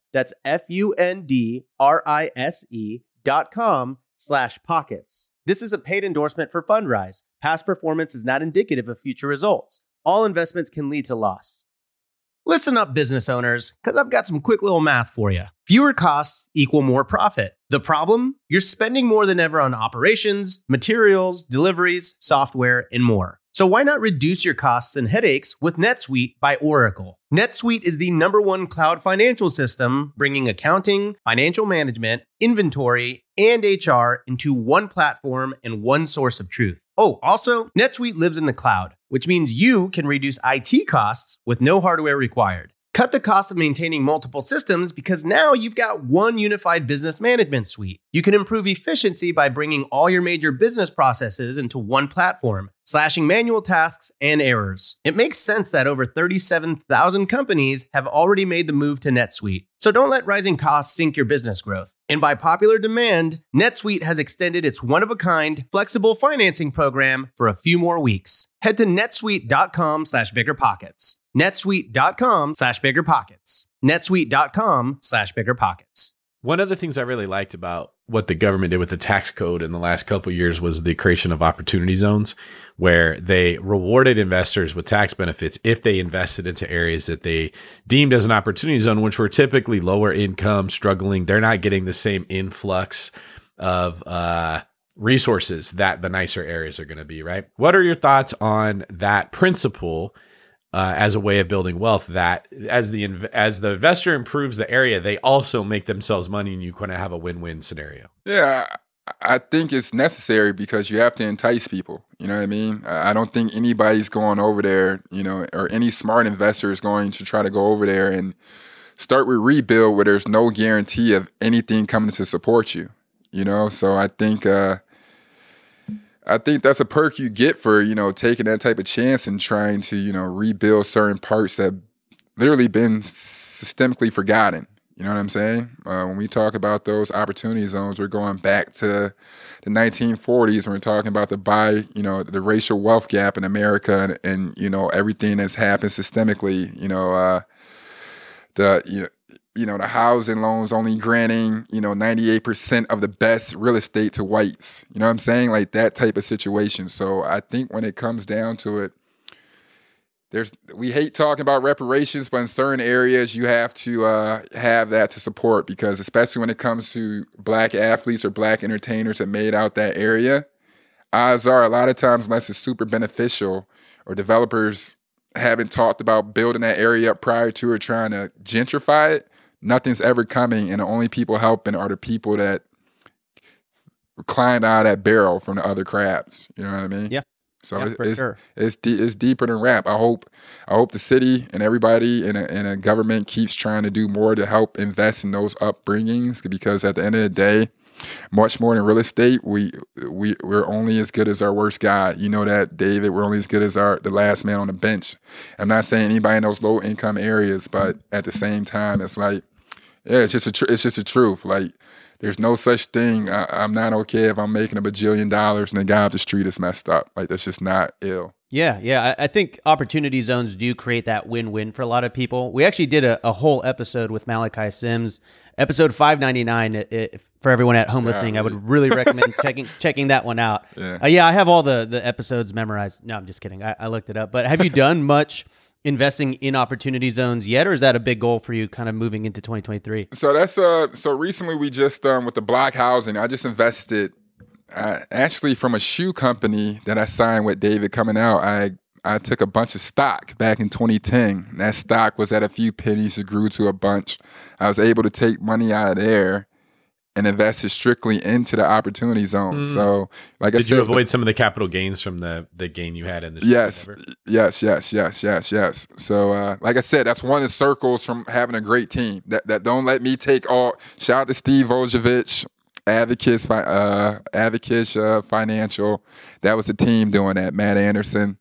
That's F U N D R I S E dot com slash pockets. This is a paid endorsement for Fundrise. Past performance is not indicative of future results. All investments can lead to loss. Listen up, business owners, because I've got some quick little math for you. Fewer costs equal more profit. The problem? You're spending more than ever on operations, materials, deliveries, software, and more. So why not reduce your costs and headaches with NetSuite by Oracle? NetSuite is the number one cloud financial system, bringing accounting, financial management, inventory, and HR into one platform and one source of truth. Oh, also, NetSuite lives in the cloud, which means you can reduce IT costs with no hardware required. Cut the cost of maintaining multiple systems because now you've got one unified business management suite. You can improve efficiency by bringing all your major business processes into one platform, slashing manual tasks and errors. It makes sense that over 37,000 companies have already made the move to NetSuite. So don't let rising costs sink your business growth. And by popular demand, NetSuite has extended its one of a kind, flexible financing program for a few more weeks. Head to netsuite.com slash biggerpockets netsuite.com slash biggerpockets netsuite.com slash biggerpockets one of the things i really liked about what the government did with the tax code in the last couple years was the creation of opportunity zones where they rewarded investors with tax benefits if they invested into areas that they deemed as an opportunity zone which were typically lower income struggling. They're not getting the same influx of uh, resources that the nicer areas are going to be right? What are your thoughts on that principle uh, as a way of building wealth that as the as the investor improves the area they also make themselves money and you kind of have a win-win scenario. Yeah i think it's necessary because you have to entice people you know what i mean? I don't think anybody's going over there you know or any smart investor is going to try to go over there and start with rebuild where there's no guarantee of anything coming to support you you know? So i think uh I think that's a perk you get for you know taking that type of chance and trying to you know rebuild certain parts that literally been systemically forgotten. You know what I'm saying? Uh, when we talk about those opportunity zones, we're going back to the 1940s. And we're talking about the by you know the racial wealth gap in America and, and you know everything that's happened systemically. You know uh, the you know, you know, the housing loans only granting, you know, 98% of the best real estate to whites. You know what I'm saying? Like that type of situation. So I think when it comes down to it, there's we hate talking about reparations, but in certain areas you have to uh, have that to support because especially when it comes to black athletes or black entertainers that made out that area, odds are a lot of times unless it's super beneficial or developers haven't talked about building that area up prior to or trying to gentrify it, nothing's ever coming, and the only people helping are the people that climb out of that barrel from the other crabs. You know what I mean? Yeah. So yeah, it's it's, sure. it's, de- it's deeper than rap. I hope I hope the city and everybody in a, in a government keeps trying to do more to help invest in those upbringings because at the end of the day, much more than real estate, we we we're only as good as our worst guy. You know that, David. We're only as good as our the last man on the bench. I'm not saying anybody in those low income areas, but at the same time, it's like yeah, it's just a tr- it's just a truth. Like there's no such thing. I, I'm not okay if I'm making a bajillion dollars and the guy off the street is messed up. Like that's just not ill. Yeah, yeah. I, I think opportunity zones do create that win-win for a lot of people. We actually did a, a whole episode with Malachi Sims, episode 599. for everyone at home Yeah, listening, I would really. really recommend checking checking that one out. Yeah. Uh, yeah, I have all the the episodes memorized. No, I'm just kidding. I, I looked it up. But have you done much investing in opportunity zones yet, or is that a big goal for you, kind of moving into 2023? So that's uh so recently we just um with the block housing, I just invested uh, actually from a shoe company that I signed with David coming out. I I took a bunch of stock back in 2010. That stock was at a few pennies. It grew to a bunch. I was able to take money out of there and invested strictly into the opportunity zone. So, like I Did said, you avoid some of the capital gains from the the gain you had in the Yes, yes, yes, yes, yes, yes. So, uh, like I said, that's one of the circles from having a great team that that don't let me take all. Shout out to Steve Vojevich, Advocates, uh, Advocates uh, Financial. That was the team doing that. Matt Anderson.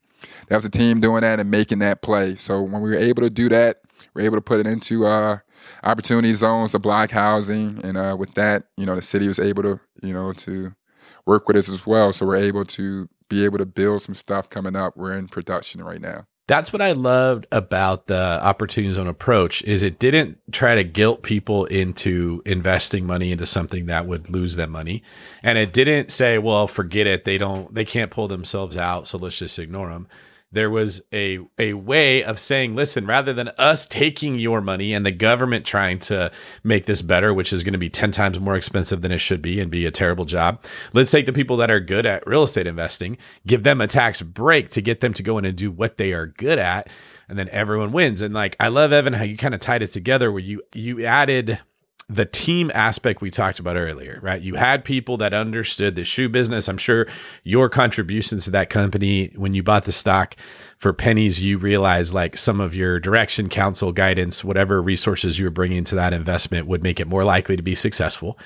That was the team doing that and making that play. So when we were able to do that, we are able to put it into uh, opportunity zones, the block housing, and uh, with that, you know, the city was able to, you know, to work with us as well. So we're able to be able to build some stuff coming up. We're in production right now. That's what I loved about the opportunity zone approach is it didn't try to guilt people into investing money into something that would lose them money. And it didn't say, well, forget it. They don't, they can't pull themselves out. So let's just ignore them. There was a a way of saying, listen, rather than us taking your money and the government trying to make this better, which is going to be 10 times more expensive than it should be and be a terrible job, let's take the people that are good at real estate investing, give them a tax break to get them to go in and do what they are good at, and then everyone wins. And like I love Evan how you kind of tied it together where you you added the team aspect we talked about earlier, right? You had people that understood the shoe business. I'm sure your contributions to that company when you bought the stock for pennies, you realize like some of your direction, counsel, guidance, whatever resources you're bringing to that investment would make it more likely to be successful.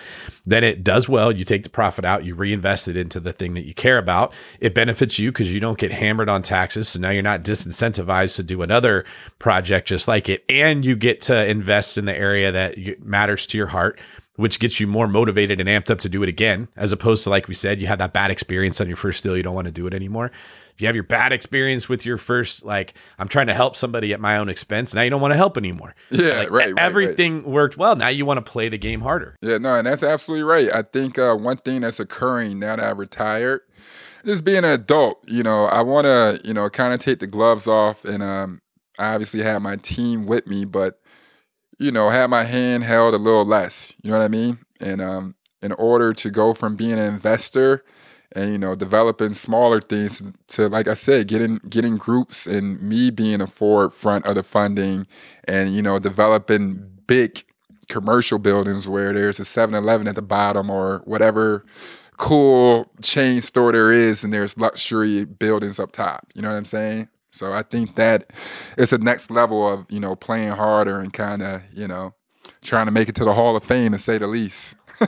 Then it does well. You take the profit out, you reinvest it into the thing that you care about. It benefits you because you don't get hammered on taxes. So now you're not disincentivized to do another project just like it. And you get to invest in the area that matters to your heart which gets you more motivated and amped up to do it again, as opposed to, like we said, you have that bad experience on your first deal. You don't want to do it anymore if you have your bad experience with your first, like I'm trying to help somebody at my own expense, now you don't want to help anymore. Yeah, like, right, right. Everything right. worked well. Now you want to play the game harder. Yeah, no, and that's absolutely right. I think uh, one thing that's occurring now that I've retired is being an adult. You know, I want to, you know, kind of take the gloves off, and um, I obviously have my team with me, but you know, have my hand held a little less. You know what I mean? And um, in order to go from being an investor and you know developing smaller things to like i said getting getting groups and me being a forefront of the funding and you know developing big commercial buildings where there's a 7-eleven at the bottom or whatever cool chain store there is and there's luxury buildings up top. You know what i'm saying? So i think that it's a next level of you know playing harder and kind of you know trying to make it to the hall of fame to say the least.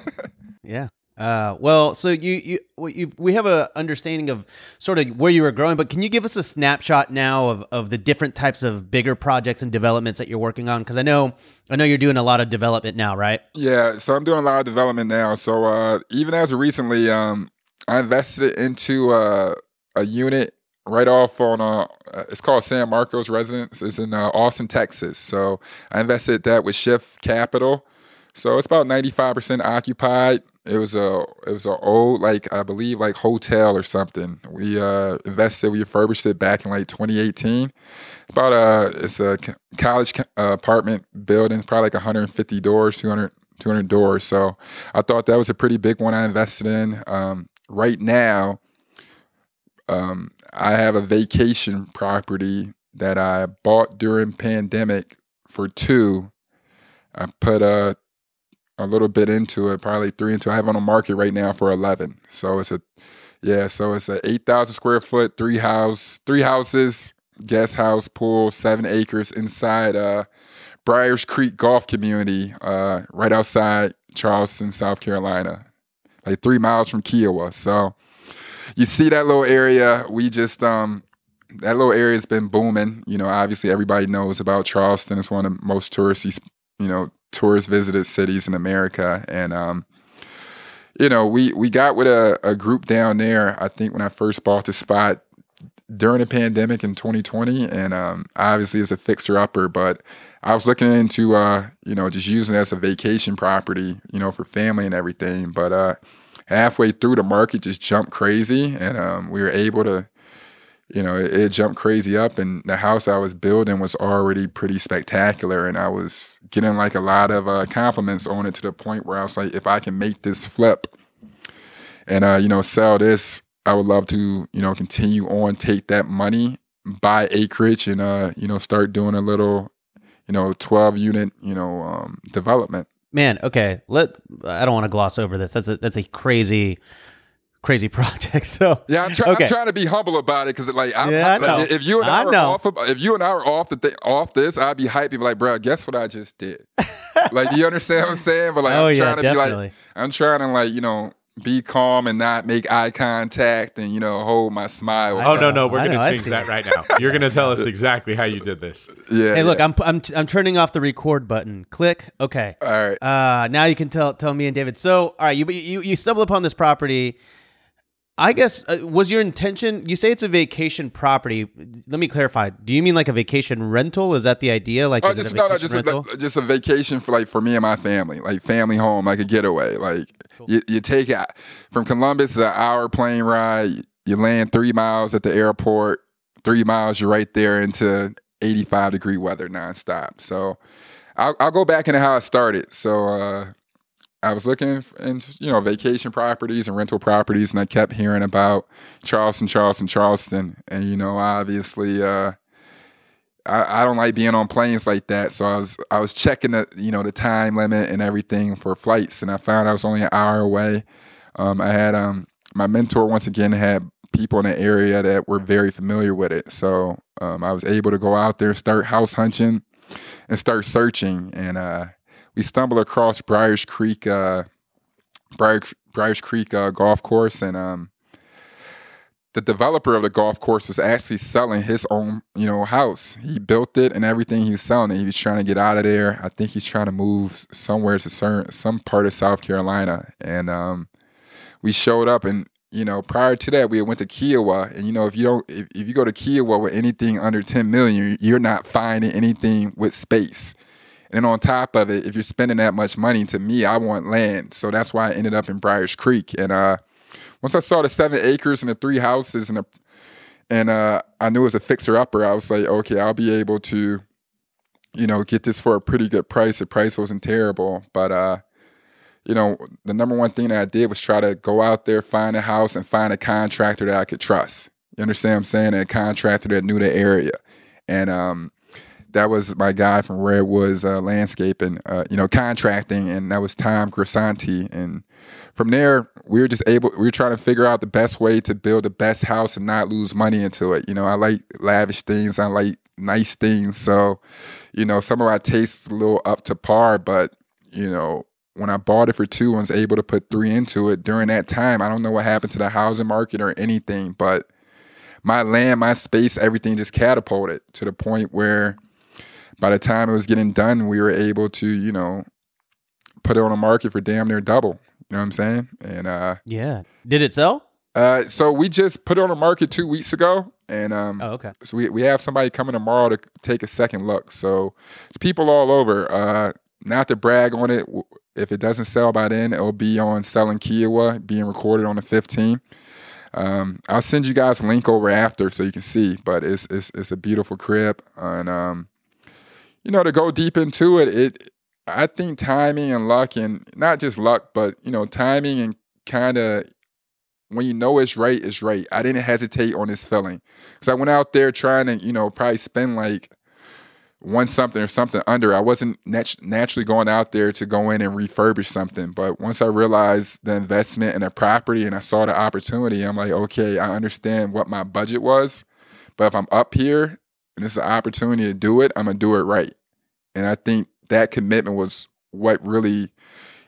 Yeah uh, well, so you you we have a understanding of sort of where you were growing, but can you give us a snapshot now of, of the different types of bigger projects and developments that you're working on? Because I know I know you're doing a lot of development now, right? Yeah, so I'm doing a lot of development now. So uh, even as recently, um, I invested into uh, a unit right off on uh, it's called San Marcos Residence. It's in uh, Austin, Texas. So I invested that with Shift Capital. So it's about 95% occupied. It was a it was an old like I believe like hotel or something. We uh, invested, we refurbished it back in like 2018. It's about a it's a college uh, apartment building, probably like 150 doors, 200 200 doors. So I thought that was a pretty big one I invested in. Um, right now, um, I have a vacation property that I bought during pandemic for two. I put a a little bit into it, probably three into. I have on the market right now for eleven. So it's a yeah, so it's a eight thousand square foot, three house, three houses, guest house, pool, seven acres inside uh Briars Creek Golf Community, uh, right outside Charleston, South Carolina, like three miles from Kiawah. So you see that little area. We just um that little area's been booming. You know, obviously everybody knows about Charleston. It's one of the most touristy, you know, tourist visited cities in America. And, um, you know, we, we got with a, a group down there, I think when I first bought the spot during the pandemic in 2020. And um, obviously as a fixer upper, but I was looking into, uh, you know, just using it as a vacation property, you know, for family and everything. But uh, halfway through, the market just jumped crazy. And um, we were able to, you know, it, it, jumped crazy up, and the house I was building was already pretty spectacular, and I was getting like a lot of uh, compliments on it to the point where I was like, if I can make this flip and uh, you know sell this, I would love to you know continue on, take that money, buy acreage, and uh, you know start doing a little, you know, twelve unit, you know, um, development. Man, okay, let I don't want to gloss over this. That's a that's a crazy crazy project. So yeah, I'm, try- okay. I'm trying to be humble about it because like, yeah, like, if you and I, I are off, of, if you and I are off the th- off this, I'd be hyped. like, bro, guess what I just did? like, you understand what I'm saying? But like, oh, I'm trying yeah, to definitely. be like, I'm trying to like, you know, be calm and not make eye contact and you know hold my smile. Oh no no, we're gonna change that right now. You're gonna tell us exactly how you did this. Yeah. Hey, look, yeah. I'm I'm I'm turning off the record button. Click. Okay. All right. Uh, now you can tell tell me and David. So, all right, you you you stumble upon this property. I guess uh, was your intention? You say it's a vacation property. Let me clarify. Do you mean like a vacation rental? Is that the idea? Like, oh, just no, no, just a, just a vacation for like for me and my family, like family home, like a getaway. Like cool. you, you take it from Columbus, it's an hour plane ride. You land three miles at the airport, three miles, you're right there into 85 degree weather nonstop. So I'll, I'll go back into how I started. So uh, I was looking into you know vacation properties and rental properties, and I kept hearing about Charleston, Charleston, Charleston, and you know obviously. Uh, I, I don't like being on planes like that, so I was I was checking the you know the time limit and everything for flights, and I found I was only an hour away. Um, I had um, my mentor once again had people in the area that were very familiar with it. So um, I was able to go out there, start house hunting, and start searching. And uh, we stumbled across Briars Creek, uh, Briar, Briars Creek uh, golf course, and um, the developer of the golf course was actually selling his own, you know, house. He built it and everything. He was selling it. He was trying to get out of there. I think he's trying to move somewhere to certain, some part of South Carolina, and um, we showed up and you know, prior to that, we went to Kiawah. and you know, if you don't, if, if you go to Kiawah with anything under 10 million, you're not finding anything with space. And on top of it, if you're spending that much money, to me, I want land. So that's why I ended up in Briars Creek. And uh, once I saw the seven acres and the three houses and and uh, I knew it was a fixer upper, I was like, okay, I'll be able to, you know, get this for a pretty good price. The price wasn't terrible, but uh, you know, the number one thing that I did was try to go out there, find a house, and find a contractor that I could trust. You understand what I'm saying? A contractor that knew the area. And um, that was my guy from Redwoods uh, Landscaping, uh, you know, contracting, and that was Tom Grisanti. And from there, we were just able, we were trying to figure out the best way to build the best house and not lose money into it. You know, I like lavish things, I like nice things. So, you know, some of our tastes a little up to par, but, you know, when I bought it for two and was able to put three into it during that time, I don't know what happened to the housing market or anything, but my land, my space, everything just catapulted to the point where by the time it was getting done, we were able to, you know, put it on the market for damn near double. You know what I'm saying? And uh Yeah. Did it sell? uh so we just put it on the market two weeks ago and um Oh, okay. so we, we have somebody coming tomorrow to take a second look. So it's people all over. Uh not to brag on it, if it doesn't sell by then, it'll be on Selling Kiawah, being recorded on the 15th. Um, I'll send you guys a link over after so you can see, but it's it's, it's a beautiful crib, and um, you know to go deep into it, it I think timing and luck, and not just luck, but you know timing and kind of when you know it's right, it's right. I didn't hesitate on this feeling because I went out there trying to you know probably spend like one something or something under. I wasn't nat- naturally going out there to go in and refurbish something. But once I realized the investment in a property and I saw the opportunity, I'm like, okay, I understand what my budget was. But if I'm up here and it's an opportunity to do it, I'm to do it right. And I think that commitment was what really,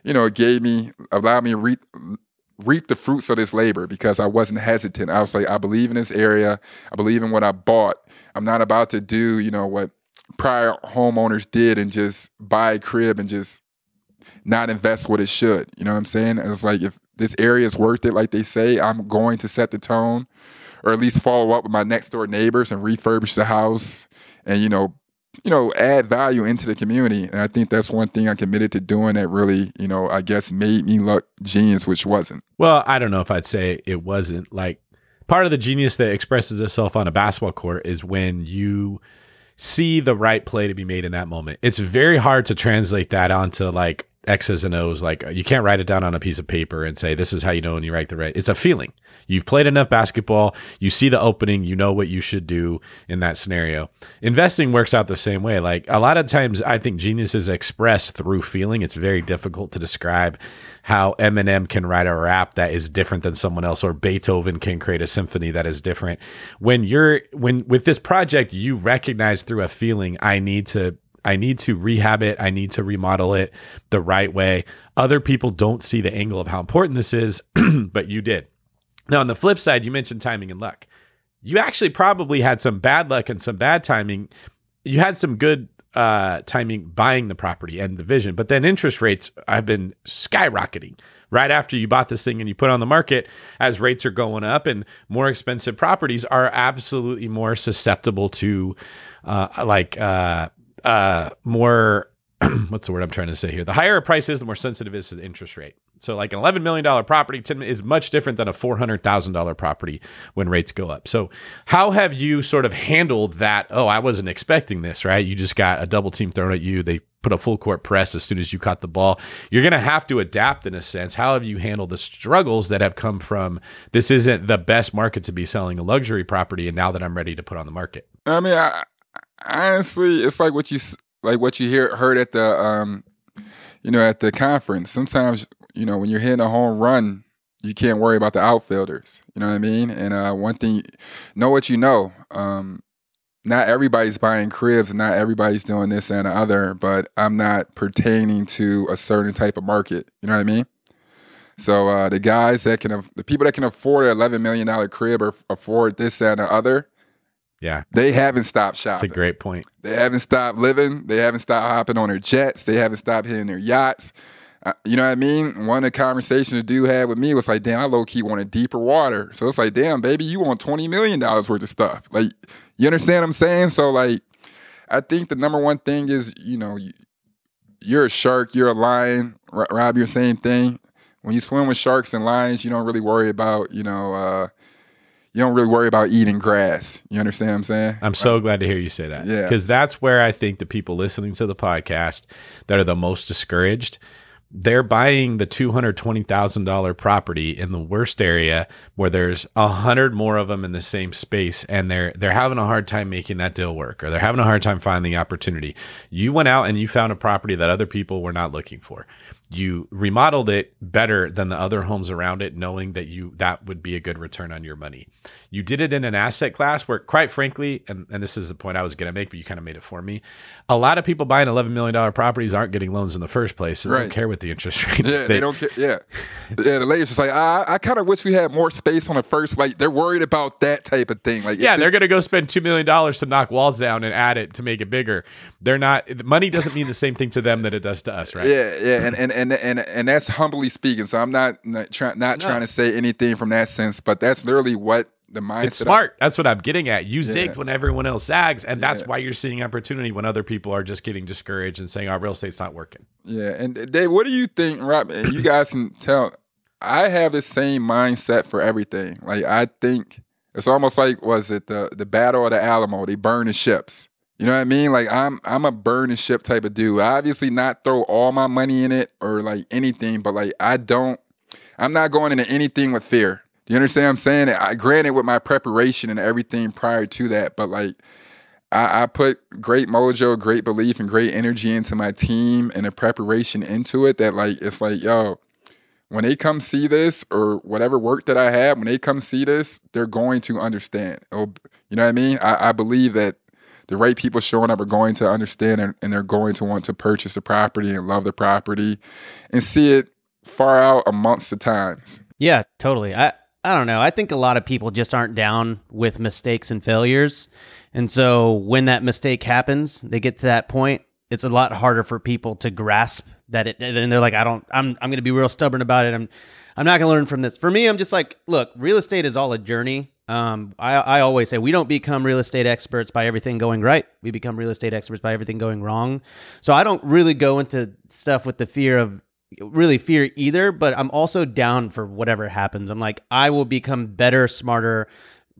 you know, gave me, allowed me to reap, reap the fruits of this labor because I wasn't hesitant. I was like, I believe in this area. I believe in what I bought. I'm not about to do, you know, what prior homeowners did and just buy a crib and just not invest what it should. You know what I'm saying? It's like if this area is worth it, like they say, I'm going to set the tone, or at least follow up with my next door neighbors and refurbish the house, and you know, you know, add value into the community. And I think that's one thing I committed to doing that really, you know, I guess made me look genius, which wasn't. Well, I don't know if I'd say it wasn't. Like part of the genius that expresses itself on a basketball court is when you see the right play to be made in that moment. It's very hard to translate that onto like X's and O's. Like you can't write it down on a piece of paper and say, this is how you know when you write the right. It's a feeling. You've played enough basketball. You see the opening. You know what you should do in that scenario. Investing works out the same way. Like a lot of times, I think genius is expressed through feeling. It's very difficult to describe how Eminem can write a rap that is different than someone else, or Beethoven can create a symphony that is different. When you're when with this project, you recognize through a feeling, I need to I need to rehab it. I need to remodel it the right way. Other people don't see the angle of how important this is, but you did. Now, on the flip side, you mentioned timing and luck. You actually probably had some bad luck and some bad timing. You had some good uh, timing buying the property and the vision, but then interest rates have been skyrocketing right after you bought this thing and you put on the market as rates are going up and more expensive properties are absolutely more susceptible to uh, like uh, uh, more what's the word I'm trying to say here? The higher a price is, the more sensitive it is to the interest rate. So, like an $11 million property 10 is much different than a $400,000 property when rates go up. So, how have you sort of handled that? Oh, I wasn't expecting this, right? You just got a double team thrown at you. They put a full court press as soon as you caught the ball. You're going to have to adapt in a sense. How have you handled the struggles that have come from this isn't the best market to be selling a luxury property and now that I'm ready to put on the market? I mean, I, honestly, it's like what you like what you hear heard at the um, you know, at the conference. Sometimes you know when you're hitting a home run, you can't worry about the outfielders. You know what I mean? And uh, one thing, know what you know. Um, not everybody's buying cribs, not everybody's doing this and the other, but I'm not pertaining to a certain type of market. You know what I mean? So uh, the guys that can, the people that can afford an 11 million dollar crib or afford this and the other, yeah, they haven't stopped shopping. That's a great point. They haven't stopped living. They haven't stopped hopping on their jets. They haven't stopped hitting their yachts. Uh, you know what I mean? One of the conversations the dude had with me was like, damn, I low key wanted deeper water. So it's like, damn, baby, you want $20 million worth of stuff. Like, you understand what I'm saying? So, like, I think the number one thing is, you know, you're a shark, you're a lion. Rob, you're the same thing. When you swim with sharks and lions, you don't really worry about, you know, uh, you don't really worry about eating grass. You understand what I'm saying? I'm so glad to hear you say that. Yeah. Because that's where I think the people listening to the podcast that are the most discouraged they're buying the $220,000 property in the worst area where there's a hundred more of them in the same space and they're they're having a hard time making that deal work or they're having a hard time finding the opportunity. You went out and you found a property that other people were not looking for you remodeled it better than the other homes around it knowing that you that would be a good return on your money. You did it in an asset class where quite frankly and, and this is the point i was going to make but you kind of made it for me. A lot of people buying $11 million properties aren't getting loans in the first place and right. don't care what the interest rate yeah, is they, they don't care yeah. Yeah the ladies just like i, I kind of wish we had more space on the first like they're worried about that type of thing like yeah they're going to go spend $2 million to knock walls down and add it to make it bigger. They're not money doesn't mean the same thing to them that it does to us right? Yeah yeah and and and and, and that's humbly speaking. So I'm not not, try, not no. trying to say anything from that sense, but that's literally what the mindset. It's smart. Of, that's what I'm getting at. You yeah. zigged when everyone else zags, and that's yeah. why you're seeing opportunity when other people are just getting discouraged and saying, "Our oh, real estate's not working." Yeah, and uh, Dave, what do you think, Rob? And you guys can tell. I have the same mindset for everything. Like I think it's almost like was it the the Battle of the Alamo? They burn the ships. You know what I mean? Like I'm I'm a burn and ship type of dude. I obviously not throw all my money in it or like anything, but like I don't I'm not going into anything with fear. Do you understand what I'm saying? I granted with my preparation and everything prior to that, but like I, I put great mojo, great belief, and great energy into my team and the preparation into it that like it's like, yo, when they come see this or whatever work that I have, when they come see this, they're going to understand. Oh, you know what I mean? I, I believe that the right people showing up are going to understand and, and they're going to want to purchase the property and love the property and see it far out amongst the times. Yeah, totally. I I don't know. I think a lot of people just aren't down with mistakes and failures. And so when that mistake happens, they get to that point, it's a lot harder for people to grasp that it and they're like, I don't I'm I'm gonna be real stubborn about it. I'm I'm not gonna learn from this. For me, I'm just like, look, real estate is all a journey. Um, I, I always say we don't become real estate experts by everything going right. We become real estate experts by everything going wrong. So I don't really go into stuff with the fear of really fear either, but I'm also down for whatever happens. I'm like, I will become better, smarter,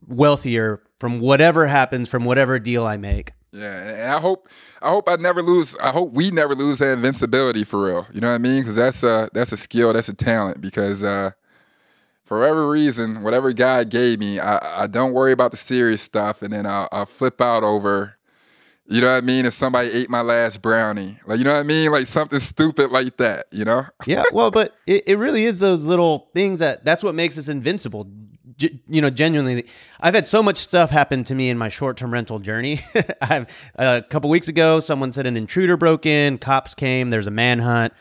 wealthier from whatever happens, from whatever deal I make. Yeah, I hope I hope I never lose. I hope we never lose that invincibility for real. You know what I mean? Because that's a that's a skill, that's a talent. Because uh, for whatever reason, whatever God gave me, I, I don't worry about the serious stuff, and then I'll, I'll, flip out over, you know what I mean? If somebody ate my last brownie, like you know what I mean, like something stupid like that, you know? yeah, well, but it, it really is those little things that that's what makes us invincible. G- you know, genuinely, I've had so much stuff happen to me in my short-term rental journey. I've a couple weeks ago, someone said an intruder broke in, cops came, there's a manhunt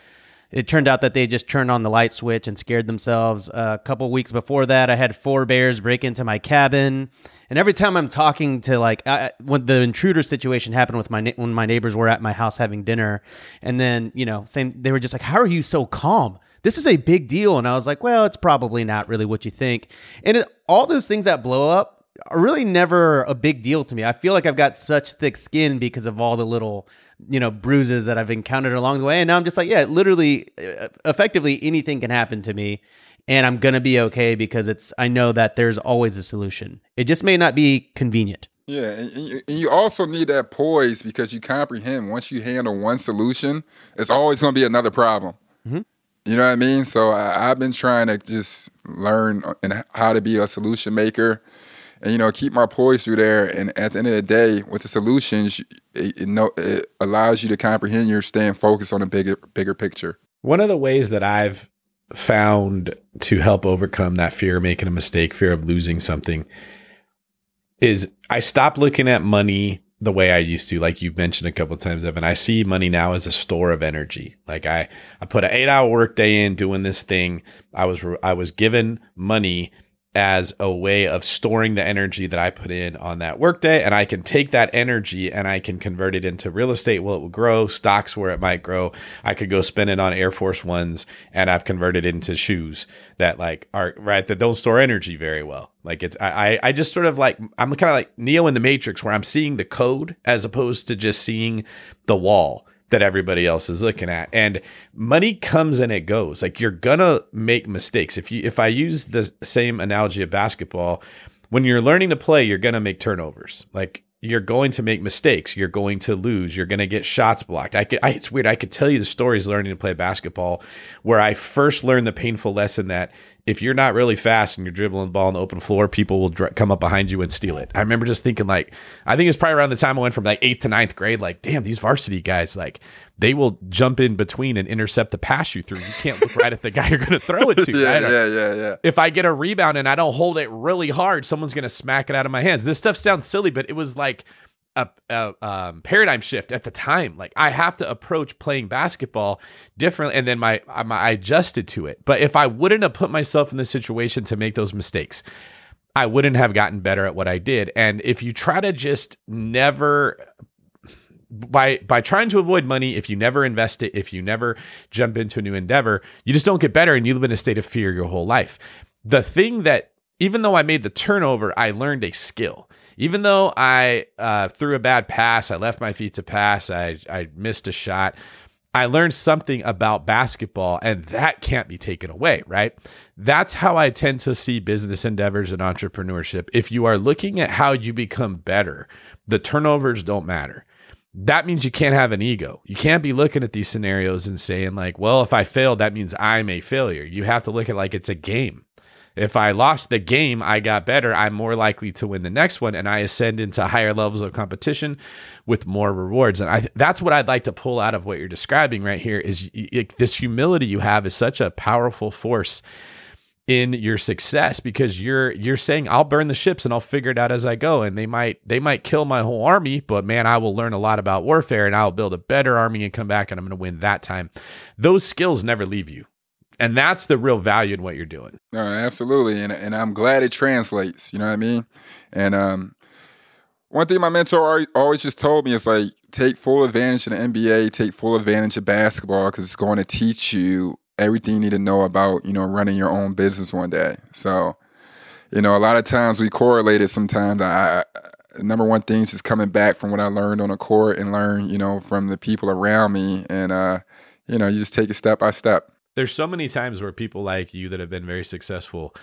it turned out that they just turned on the light switch and scared themselves. Uh, a couple weeks before that, I had four bears break into my cabin, and every time I'm talking to like I, when the intruder situation happened with my when my neighbors were at my house having dinner, and then you know, same they were just like, "How are you so calm?" This is a big deal, and I was like, "Well, it's probably not really what you think." And it, all those things that blow up are really never a big deal to me. I feel like I've got such thick skin because of all the little, you know, bruises that I've encountered along the way. And now I'm just like, yeah, literally, uh, effectively anything can happen to me. And I'm going to be okay because it's, I know that there's always a solution. It just may not be convenient. Yeah, and, and you also need that poise because you comprehend once you handle one solution, it's always going to be another problem. Mm-hmm. You know what I mean? So I, have been trying to just learn and how to be a solution maker, and you know keep my poise through there. And at the end of the day, with the solutions, it, it, it allows you to comprehend. You're staying focused on a bigger bigger picture. One of the ways that I've found to help overcome that fear of making a mistake, fear of losing something, is I stop looking at money the way I used to, like you've mentioned a couple times, Evan. I see money now as a store of energy. Like I, I put an eight hour workday in doing this thing. I was, I was given money as a way of storing the energy that I put in on that workday. And I can take that energy and I can convert it into real estate where it will grow, stocks where it might grow. I could go spend it on Air Force Ones and I've converted it into shoes that like are right that don't store energy very well. Like it's I I just sort of like I'm kind of like Neo in the Matrix where I'm seeing the code as opposed to just seeing the wall that everybody else is looking at. And money comes and it goes. Like you're gonna make mistakes. If you if I use the same analogy of basketball, when you're learning to play, you're gonna make turnovers. Like you're going to make mistakes. You're going to lose. You're going to get shots blocked. I could, I, it's weird. I could tell you the stories learning to play basketball where I first learned the painful lesson that if you're not really fast and you're dribbling the ball on the open floor, people will dr- come up behind you and steal it. I remember just thinking like, I think it's probably around the time I went from like eighth to ninth grade, like, damn, these varsity guys, like they will jump in between and intercept the pass you through. You can't look right at the guy you're going to throw it to. yeah, right? yeah, yeah, yeah. If I get a rebound and I don't hold it really hard, someone's going to smack it out of my hands. This stuff sounds silly, but it was like a, a um, paradigm shift at the time. Like I have to approach playing basketball differently, and then my, my I adjusted to it. But if I wouldn't have put myself in the situation to make those mistakes, I wouldn't have gotten better at what I did. And if you try to just never by by trying to avoid money if you never invest it if you never jump into a new endeavor you just don't get better and you live in a state of fear your whole life the thing that even though i made the turnover i learned a skill even though I uh, threw a bad pass, I left my feet to pass, I, I missed a shot. I learned something about basketball, and that can't be taken away, right? That's how I tend to see business endeavors and entrepreneurship. If you are looking at how you become better, the turnovers don't matter. That means you can't have an ego. You can't be looking at these scenarios and saying, like, well, if I fail, that means I'm a failure. You have to look at like it's a game. If I lost the game, I got better, I'm more likely to win the next one and I ascend into higher levels of competition with more rewards. And I that's what I'd like to pull out of what you're describing right here is this humility you have is such a powerful force in your success because you're you're saying I'll burn the ships and I'll figure it out as I go and they might they might kill my whole army but man I will learn a lot about warfare and I'll build a better army and come back and I'm going to win that time. Those skills never leave you and that's the real value in what you're doing. Absolutely, and and I'm glad it translates. You know what I mean? And um, one thing my mentor always just told me is like take full advantage of the NBA, take full advantage of basketball because it's going to teach you everything you need to know about you know running your own business one day. So, you know, a lot of times we correlate it. Sometimes I number one thing is just coming back from what I learned on the court and learn you know from the people around me, and uh, you know you just take it step by step there's so many times where people like you that have been very successful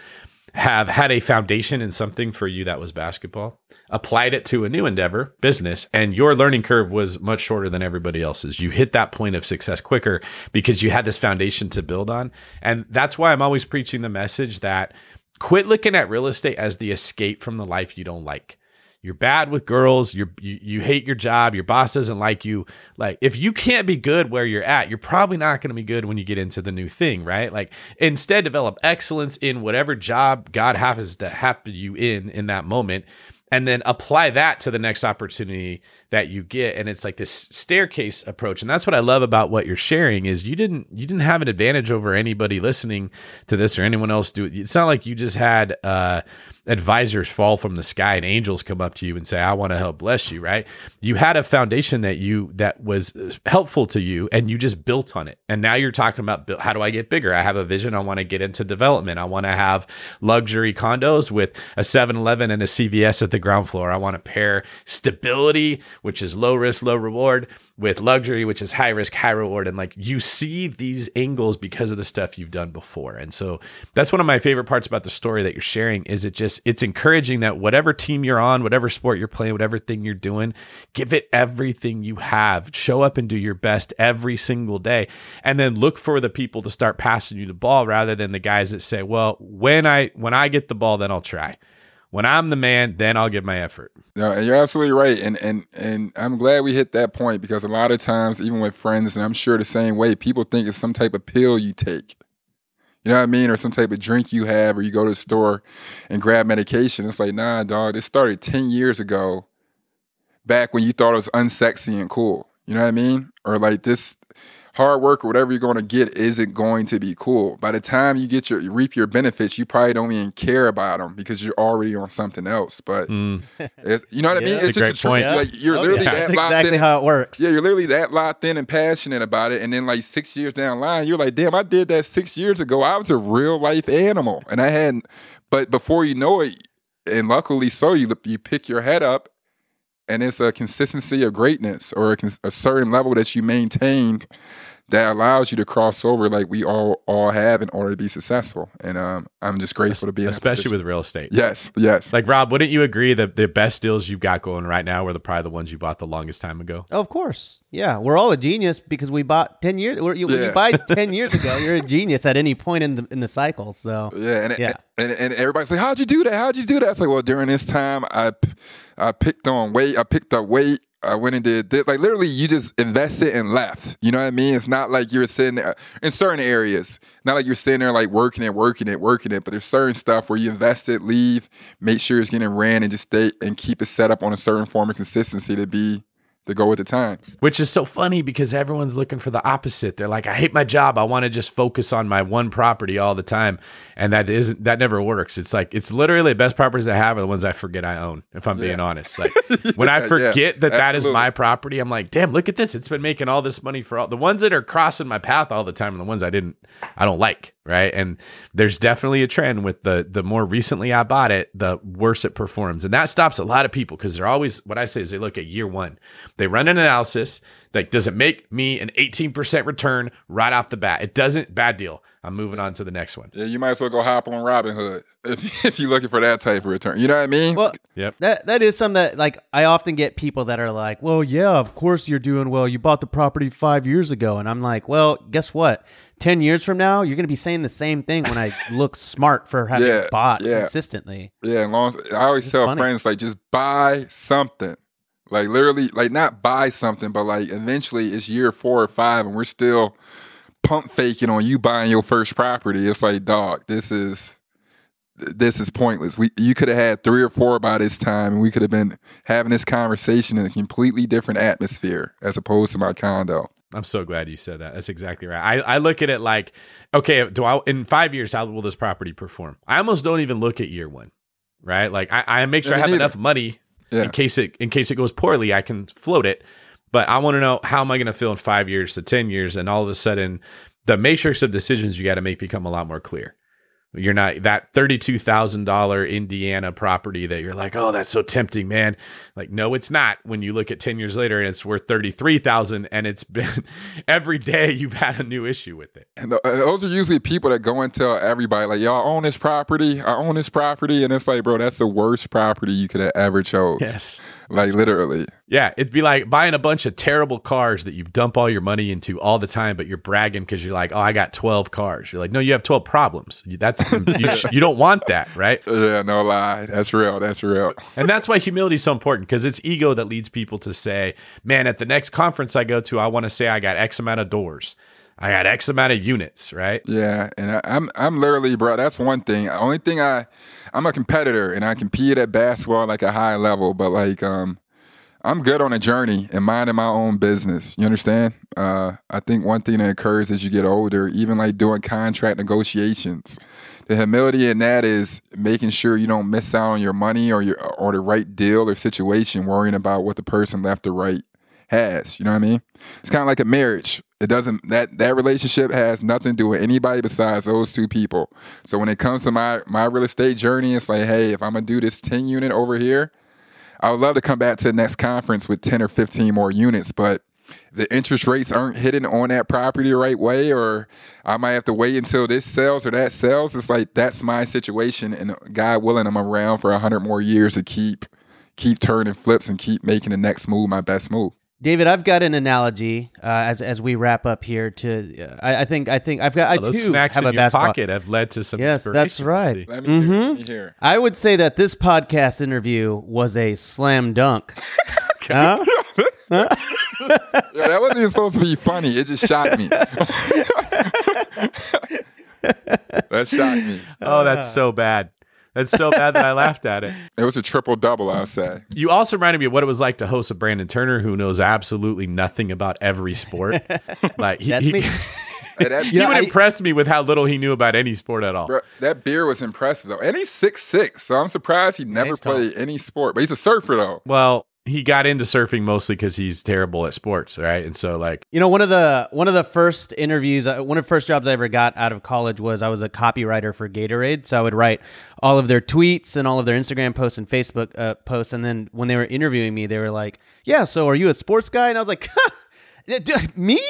have had a foundation in something for you that was basketball, applied it to a new endeavor, business, and your learning curve was much shorter than everybody else's. You hit that point of success quicker because you had this foundation to build on. And that's why I'm always preaching the message that quit looking at real estate as the escape from the life you don't like you're bad with girls. You, you hate your job. Your boss doesn't like you. Like if you can't be good where you're at you're probably not going to be good when you get into the new thing right? Like instead develop excellence in whatever job god happens to happen you in in that moment and then apply that to the next opportunity that you get. And it's like this staircase approach. And that's what i love about what you're sharing is you didn't you didn't have an advantage over anybody listening to this or anyone else do it. It's not like you just had uh advisors fall from the sky and angels come up to you and say, I want to help bless you, right? You had a foundation that you that was uh, helpful to you and you just built on it. And now you're talking about how do I get bigger? I have a vision. I want to get into development. I want to have luxury condos with a 7-Eleven and a CVS at the ground floor. I want to pair stability, which is low risk, low reward, with luxury, which is high risk, high reward. And like you see these angles because of the stuff you've done before. And so that's one of my favorite parts about the story that you're sharing is it just it's encouraging that whatever team you're on, whatever sport you're playing, whatever thing you're doing, give it everything you have. Show up and do your best every single day. And then look for the people to start passing you the ball rather than the guys that say, well, when I when I get the ball, then I'll try when I'm the man, then I'll give my effort. No, and you're absolutely right. And and and I'm glad we hit that point because a lot of times, even with friends, and I'm sure the same way, people think it's some type of pill you take. You know what I mean? Or some type of drink you have, or you go to the store and grab medication. It's like, nah, dog, this started 10 years ago, back when you thought it was unsexy and cool. You know what I mean? Or like this hard work or whatever you're going to get isn't going to be cool. By the time you get your you reap your benefits, you probably don't even care about them because you're already on something else. But Mm. it's, you know what I mean? That's a it's great just a point. Like you're Oh, literally yeah. that That's locked exactly in. how it works. Yeah, you're literally that locked in and passionate about it. And then like six years down the line, you're like, damn, I did that six years ago. I was a real life animal. And I hadn't but before you know it, and luckily so, you you pick your head up and it's a consistency of greatness or a, cons- a certain level that you maintained that allows you to cross over like we all all have in order to be successful. And um, I'm just grateful to be especially position. with real estate. yes, yes. Like Rob, wouldn't you agree that the best deals you've got going right now were the probably the ones you bought the longest time ago? Oh, of course. Yeah, we're all a genius because we bought 10 years when you, when you buy 10 years ago, you're a genius at any point in the in the cycle. So, Yeah, and, Yeah. and and everybody's like, "How'd you do that? How'd you do that?" It's like, well, during this time, I I picked on weight. I picked up weight. I went and did this. Like literally, you just invested and left. You know what I mean? It's not like you're sitting there in certain areas. Not like you're sitting there like working it, working it, working it. But there's certain stuff where you invest it, leave, make sure it's getting ran, and just stay and keep it set up on a certain form of consistency to be to go with the times. Which is so funny because everyone's looking for the opposite. They're like, I hate my job. I want to just focus on my one property all the time. And that isn't that never works. It's like it's literally the best properties I have are the ones I forget I own, if I'm being honest. Like when I forget yeah, that that is my property, I'm like, damn, look at this. It's been making all this money for all the ones that are crossing my path all the time and the ones I didn't I don't like. Right. And there's definitely a trend with the the more recently I bought it, the worse it performs. And that stops a lot of people because they're always what I say is they look at year one. They run an analysis like, does it make me an 18% return right off the bat? It doesn't, bad deal. I'm moving on to the next one. Yeah, you might as well go hop on Robinhood if, if you're looking for that type of return. You know what I mean? well, Yep. that that is something that like I often get people that are like, "Well, yeah, of course you're doing well. You bought the property 5 years ago." And I'm like, "Well, guess what? 10 years from now, you're going to be saying the same thing when I look smart for having Yeah, bought yeah. consistently." Yeah, long I always It's tell funny. friends like just buy something. Like literally, like not buy something, but like eventually it's year four or five and we're still pump faking on you buying your first property. It's like, dog, this is this is pointless. We you could have had three or four by this time and we could have been having this conversation in a completely different atmosphere as opposed to my condo. I'm so glad you said that. That's exactly right. I, I look at it like, okay, do I in five years how will this property perform? I almost don't even look at year one, right? Like I, I make sure Yeah, I have neither. enough money Yeah. in case it in case it goes poorly, I can float it. But I want to know how am I going to feel in five years to ten years, and all of a sudden, the matrix of decisions you got to make become a lot more clear. You're not that thirty-two thousand dollar Indiana property that you're like, oh, that's so tempting, man. Like, no, it's not. When you look at ten years later and it's worth thirty-three thousand, and it's been every day you've had a new issue with it. And those are usually people that go and tell everybody, like, y'all own this property. I own this property. And it's like, bro, that's the worst property you could have ever chose. Yes. Like, literally. Yeah, it'd be like buying a bunch of terrible cars that you dump all your money into all the time, but you're bragging because you're like, "Oh, I got 12 cars." You're like, "No, you have 12 problems." You- That's you, sh- you don't want that, right? Yeah, no lie. That's real. That's real. And that's why humility is so important because it's ego that leads people to say, "Man, at the next conference I go to, I want to say I got X amount of doors, I got X amount of units." Right? Yeah, and I, I'm I'm literally, bro. That's one thing. Only thing I, I'm a competitor and I compete at basketball like a high level, but like um, I'm good on a journey and minding my own business. You understand? Uh, I think one thing that occurs as you get older, even like doing contract negotiations, the humility in that is making sure you don't miss out on your money or your or the right deal or situation, worrying about what the person left or right has. You know what I mean? It's kind of like a marriage. It doesn't that that relationship has nothing to do with anybody besides those two people. So when it comes to my my real estate journey, it's like, hey, if I'm gonna do this 10 unit over here, I would love to come back to the next conference with 10 or 15 more units, but the interest rates aren't hitting on that property the right way, or I might have to wait until this sells or that sells. It's like that's my situation, and God willing, I'm around for hundred more years to keep keep turning flips and keep making the next move my best move. David, I've got an analogy uh, as as we wrap up here. To uh, I, I think I think I've got I Oh, those too snacks have in a your basketball. pocket have led to some Yes, that's right. Let me hear. Mhm. Let me hear. I would say that this podcast interview was a slam dunk. Huh? Yeah, that wasn't even supposed to be funny. It just shocked me. that shocked me. Oh, that's so bad. That's so bad that I laughed at it. It was a triple double, I'll say. You also reminded me of what it was like to host a Brandon Turner who knows absolutely nothing about every sport. Like he, That's he, me. That, he know, would I- impress me with how little he knew about any sport at all. Bro, that beer was impressive though, and he's six six, so I'm surprised he never he's tall. played any sport. But he's a surfer though. Well, he got into surfing mostly because he's terrible at sports, right? And so, like, You know, one of the one of the first interviews, uh, one of the first jobs I ever got out of college was I was a copywriter for Gatorade. So I would write all of their tweets and all of their Instagram posts and Facebook uh, posts. And then when they were interviewing me, they were like, "Yeah, so are you a sports guy?" And I was like, "Me?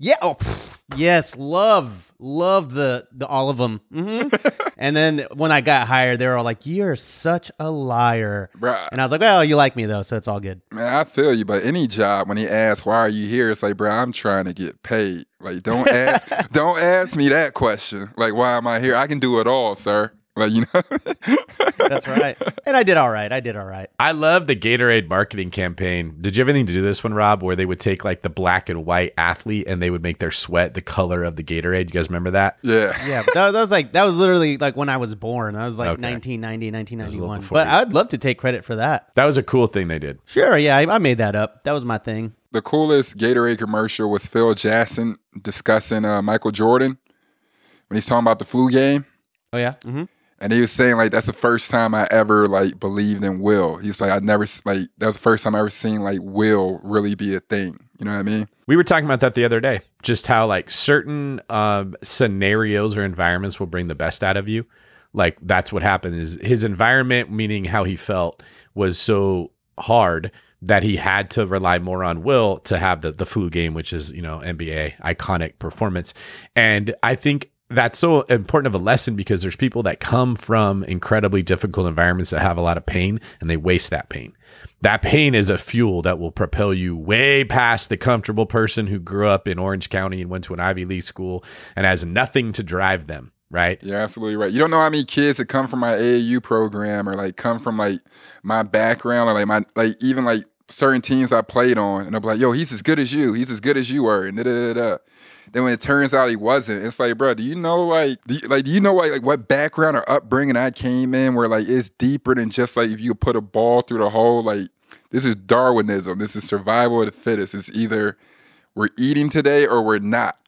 Yeah, oh, pff, yes, love, love the the all of them." hmm and then when I got hired, they were all like, "You're such a liar." Bruh. And I was like, "Well, you like me though, so it's all good." Man, I feel you, but any job when he asks why are you here, it's like, bro, I'm trying to get paid. Like, don't ask, don't ask me that question. Like, why am I here? I can do it all, sir. Like, you know. That's right. And I did all right. I did all right. I love the Gatorade marketing campaign. Did you have anything to do this one, Rob, where they would take like the black and white athlete and they would make their sweat the color of the Gatorade? You guys remember that? yeah. Yeah, but that, that was like that was literally like when I was born. That was like Okay. 1990, 1991. But you. I'd love to take credit for that. That was a cool thing they did. Sure, yeah, I, I made that up. That was my thing. The coolest Gatorade commercial was Phil Jackson discussing uh, Michael Jordan when he's talking about the flu game. Oh yeah. Mm-hmm. And he was saying like that's the first time I ever like believed in will. He's like I never like that was the first time I ever seen like will really be a thing. You know what I mean? We were talking about that the other day. Just how like certain um, scenarios or environments will bring the best out of you. Like that's what happened. Is his environment, meaning how he felt, was so hard that he had to rely more on will to have the the flu game, which is you know NBA iconic performance. And I think that's so important of a lesson because there's people that come from incredibly difficult environments that have a lot of pain and they waste that pain. That pain is a fuel that will propel you way past the comfortable person who grew up in Orange County and went to an Ivy League school and has nothing to drive them, right? You're absolutely right. You don't know how many kids that come from my AAU program or like come from like my background or like my like even like certain teams I played on and they'll be like, yo, he's as good as you. He's as good as you were. And da da da da. Then when it turns out he wasn't, it's like, bro, do you know like do you, like do you know like, like what background or upbringing I came in where like it's deeper than just like if you put a ball through the hole, like this is Darwinism. This is survival of the fittest. It's either we're eating today or we're not.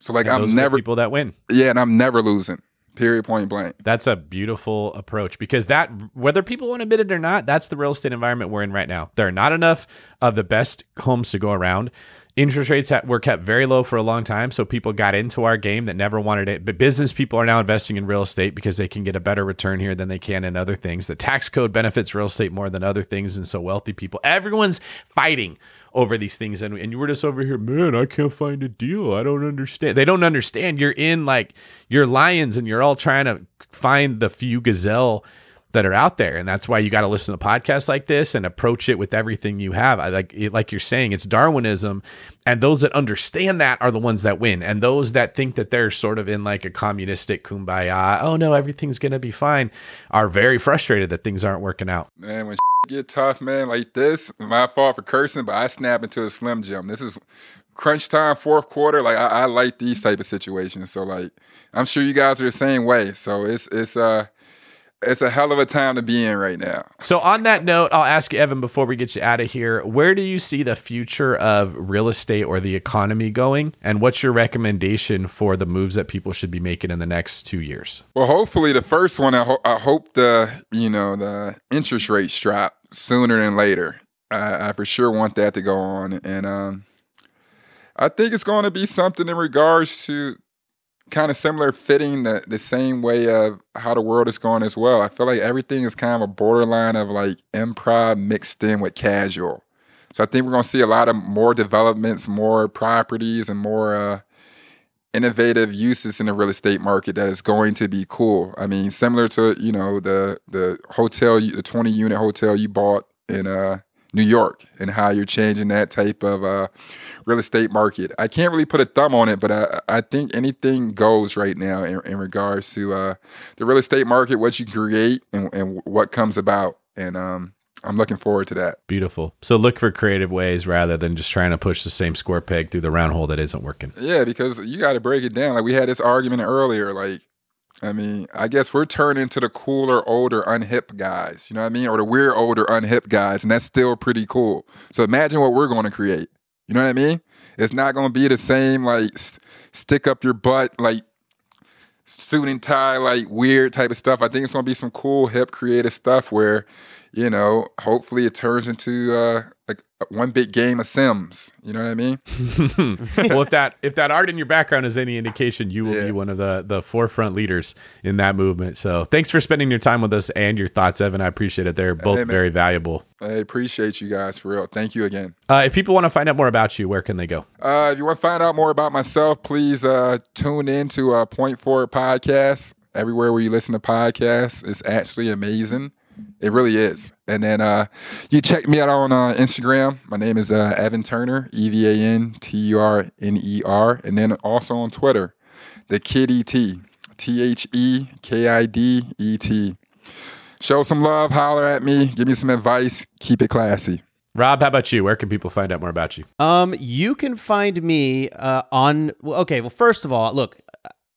So like And I'm never people that win. yeah, and I'm never losing. Period point blank. That's a beautiful approach because that, whether people want to admit it or not, that's the real estate environment we're in right now. There are not enough of the best homes to go around. Interest rates were kept very low for a long time, so people got into our game that never wanted it. But business people are now investing in real estate because they can get a better return here than they can in other things. The tax code benefits real estate more than other things, and so wealthy people, everyone's fighting over these things. And, and you were just over here, man, I can't find a deal. I don't understand. They don't understand. You're in like you're lions, and you're all trying to find the few gazelle that are out there and that's why you got to listen to podcasts like this and approach it with everything you have I like it, like you're saying it's darwinism and those that understand that are the ones that win and those that think that they're sort of in like a communistic kumbaya oh no everything's going to be fine are very frustrated that things aren't working out Man, when get tough, man, like this, my fault for cursing, but I snap into a slim jim. This is crunch time, fourth quarter. Like I, I like these type of situations. So like I'm sure you guys are the same way. So it's it's uh it's a hell of a time to be in right now. So, on that note, I'll ask you, Evan, before we get you out of here, where do you see the future of real estate or the economy going? And what's your recommendation for the moves that people should be making in the next two years? Well, hopefully, the first one, I, ho- I hope the you know the interest rates drop sooner than later. I, I for sure want that to go on, and um, I think it's going to be something in regards to kind of similar fitting the, the same way of how the world is going as well. I feel like everything is kind of a borderline of like improv mixed in with casual. So I think we're going to see a lot of more developments, more properties, and more uh, innovative uses in the real estate market that is going to be cool. I mean, similar to you know the the hotel, the twenty unit hotel you bought in uh, New York, and how you're changing that type of uh, real estate market. I can't really put a thumb on it, but I, I think anything goes right now in, in regards to uh, the real estate market, what you create and, and what comes about. And um, I'm looking forward to that. Beautiful. So, look for creative ways rather than just trying to push the same square peg through the round hole that isn't working. Yeah, because you got to break it down. Like we had this argument earlier. Like, I mean, I guess we're turning to the cooler, older, unhip guys. You know what I mean? Or the weird, older, unhip guys, and that's still pretty cool. So imagine what we're going to create. You know what I mean? It's not going to be the same like st- stick up your butt like suit and tie like weird type of stuff. I think it's going to be some cool, hip, creative stuff where you know, hopefully it turns into uh, one big game of Sims. You know what I mean? well, if that if that art in your background is any indication, you will Yeah. be one of the the forefront leaders in that movement. So, thanks for spending your time with us and your thoughts, Evan. I appreciate it. They're both Hey, very valuable. I appreciate you guys for real. Thank you again. Uh, if people want to find out more about you, where can they go? Uh, if you want to find out more about myself, please uh, tune in to uh, Point Forward Podcast. Everywhere where you listen to podcasts, it's actually amazing. It really is. And then uh, you check me out on uh, Instagram. My name is uh, Evan Turner, E V A N T U R N E R. And then also on Twitter, the Kid E T, T H E K I D E T. Show some love, holler at me, give me some advice, keep it classy. Rob, how about you? Where can people find out more about you? Um, you can find me uh, on. Well, okay. Well, first of all, look,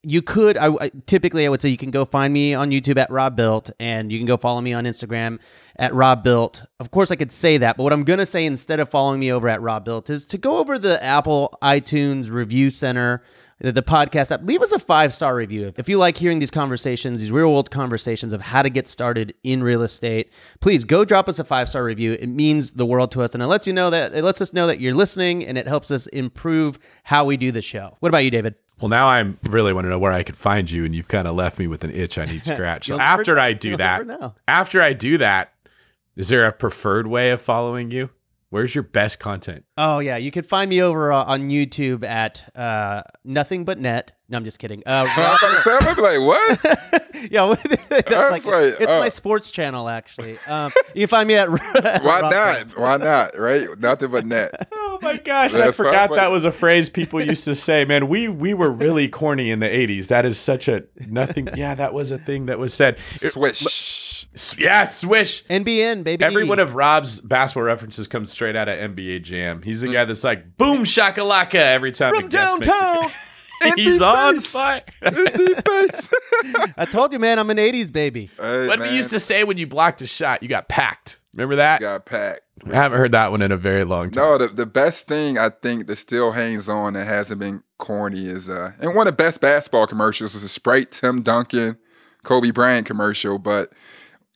you could. I, I typically I would say you can go find me on YouTube at Robuilt, and you can go follow me on Instagram at Robuilt. Of course, I could say that, but what I'm gonna say instead of following me over at Robuilt is to go over the Apple iTunes Review Center. The the podcast app, leave us a five star review. If you like hearing these conversations, these real world conversations of how to get started in real estate, please go drop us a five star review. It means the world to us, and it lets you know that it lets us know that you're listening, and it helps us improve how we do the show. What about you, David? Well, now I really want to know where I could find you, and you've kind of left me with an itch I need scratch. So after. I do that, after I do that, is there a preferred way of following you? Where's your best content? Oh yeah, you can find me over uh, on YouTube at uh, nothing but net. No, I'm just kidding. Uh, Robert- I'm like, what? yeah, what- that's I like, was like, it's oh. my sports channel actually. Um, you can find me at. at Why not? Why not? Right? Nothing but net. Oh my gosh, Yeah, I forgot was that was a phrase people used to say. Man, we we were really corny in the '80s. That is such a nothing. Yeah, that was a thing that was said. It- Swish. yeah, swish. NBN baby. Every one of Rob's basketball references comes straight out of NBA Jam. He's the guy that's like boom shakalaka every time from the guest makes a- downtown. He's on fire. I told you, man, I'm an '80s baby. Hey, what we used to say when you blocked a shot, you got packed. Remember that? got packed. I haven't heard that one in a very long time. No, the, the best thing I think that still hangs on that hasn't been corny is uh and one of the best basketball commercials was a Sprite Tim Duncan, Kobe Bryant commercial. But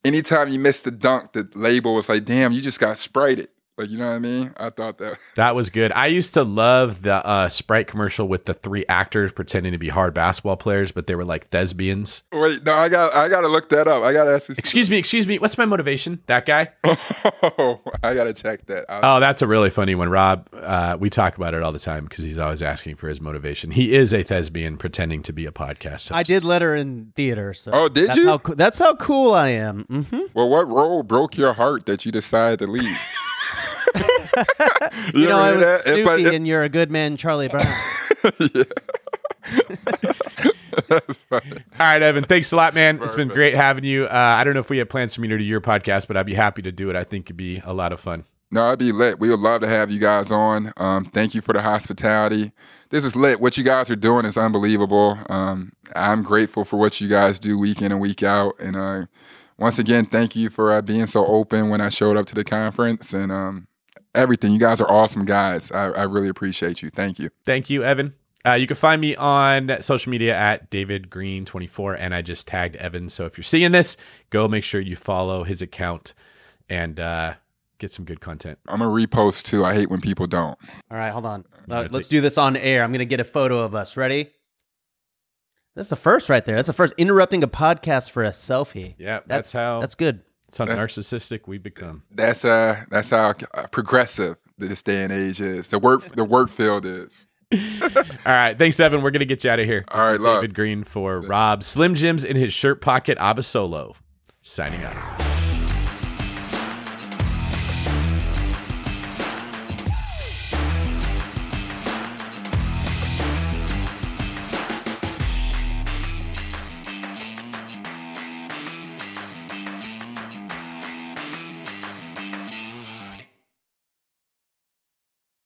anytime you missed the dunk, the label was like, damn, you just got sprited. Like, you know what I mean? I thought that That was good. I used to love the uh, Sprite commercial with the three actors pretending to be hard basketball players, but they were like thespians. wait, no, I got I gotta look that up. I gotta ask this. Excuse me, excuse me. What's my motivation? That guy? Oh, I gotta check that out. Oh, that's a really funny one, Rob. Uh, we talk about it all the time because he's always asking for his motivation. He is a thespian pretending to be a podcast. host. I did let her in theater. So Oh, did that's you? How, that's how cool I am. Mm-hmm. Well, what role broke your heart that you decided to leave? You, know, I was hear that? It's Snoopy, like- and you're a good man, Charlie Brown. all right, Evan. Thanks a lot, man. It's been great having you. Uh, I don't know if we have plans for me to do your podcast, but I'd be happy to do it. I think it'd be a lot of fun. No, I'd be lit. We would love to have you guys on. Um, thank you for the hospitality. This is lit. What you guys are doing is unbelievable. Um, I'm grateful for what you guys do week in and week out. And uh, once again, thank you for uh, being so open when I showed up to the conference and um, everything. You guys are awesome guys. I, I really appreciate you. Thank you. Thank you, Evan. Uh, you can find me on social media at David Greene 24 and I just tagged Evan. So if you're seeing this, go make sure you follow his account and uh, get some good content. I'm gonna repost too. I hate when people don't. All right, hold on. Uh, let's do this on air. I'm going to get a photo of us. Ready? That's the first right there. That's the first interrupting a podcast for a selfie. Yeah, that's, how That's good. That's how narcissistic we become. That's uh that's how progressive this day and age is. The work the work field is. All right, thanks, Evan. We're gonna get you out of here. All right, This is love. David Greene for Rob Slim Jims in his shirt pocket. Abasolo signing out.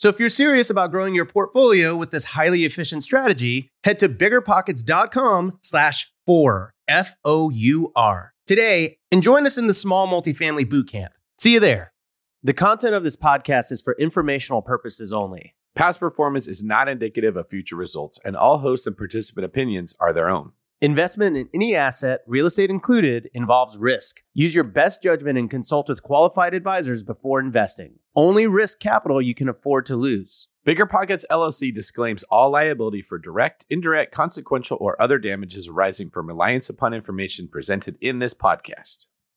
So if you're serious about growing your portfolio with this highly efficient strategy, head to biggerpockets.com slash four, F-O-U-R, today and join us in the small multifamily bootcamp. See you there. The content of this podcast is for informational purposes only. Past performance is not indicative of future results, and all hosts and participant opinions are their own. Investment in any asset, real estate included, involves risk. Use your best judgment and consult with qualified advisors before investing. Only risk capital you can afford to lose. BiggerPockets LLC disclaims all liability for direct, indirect, consequential, or other damages arising from reliance upon information presented in this podcast.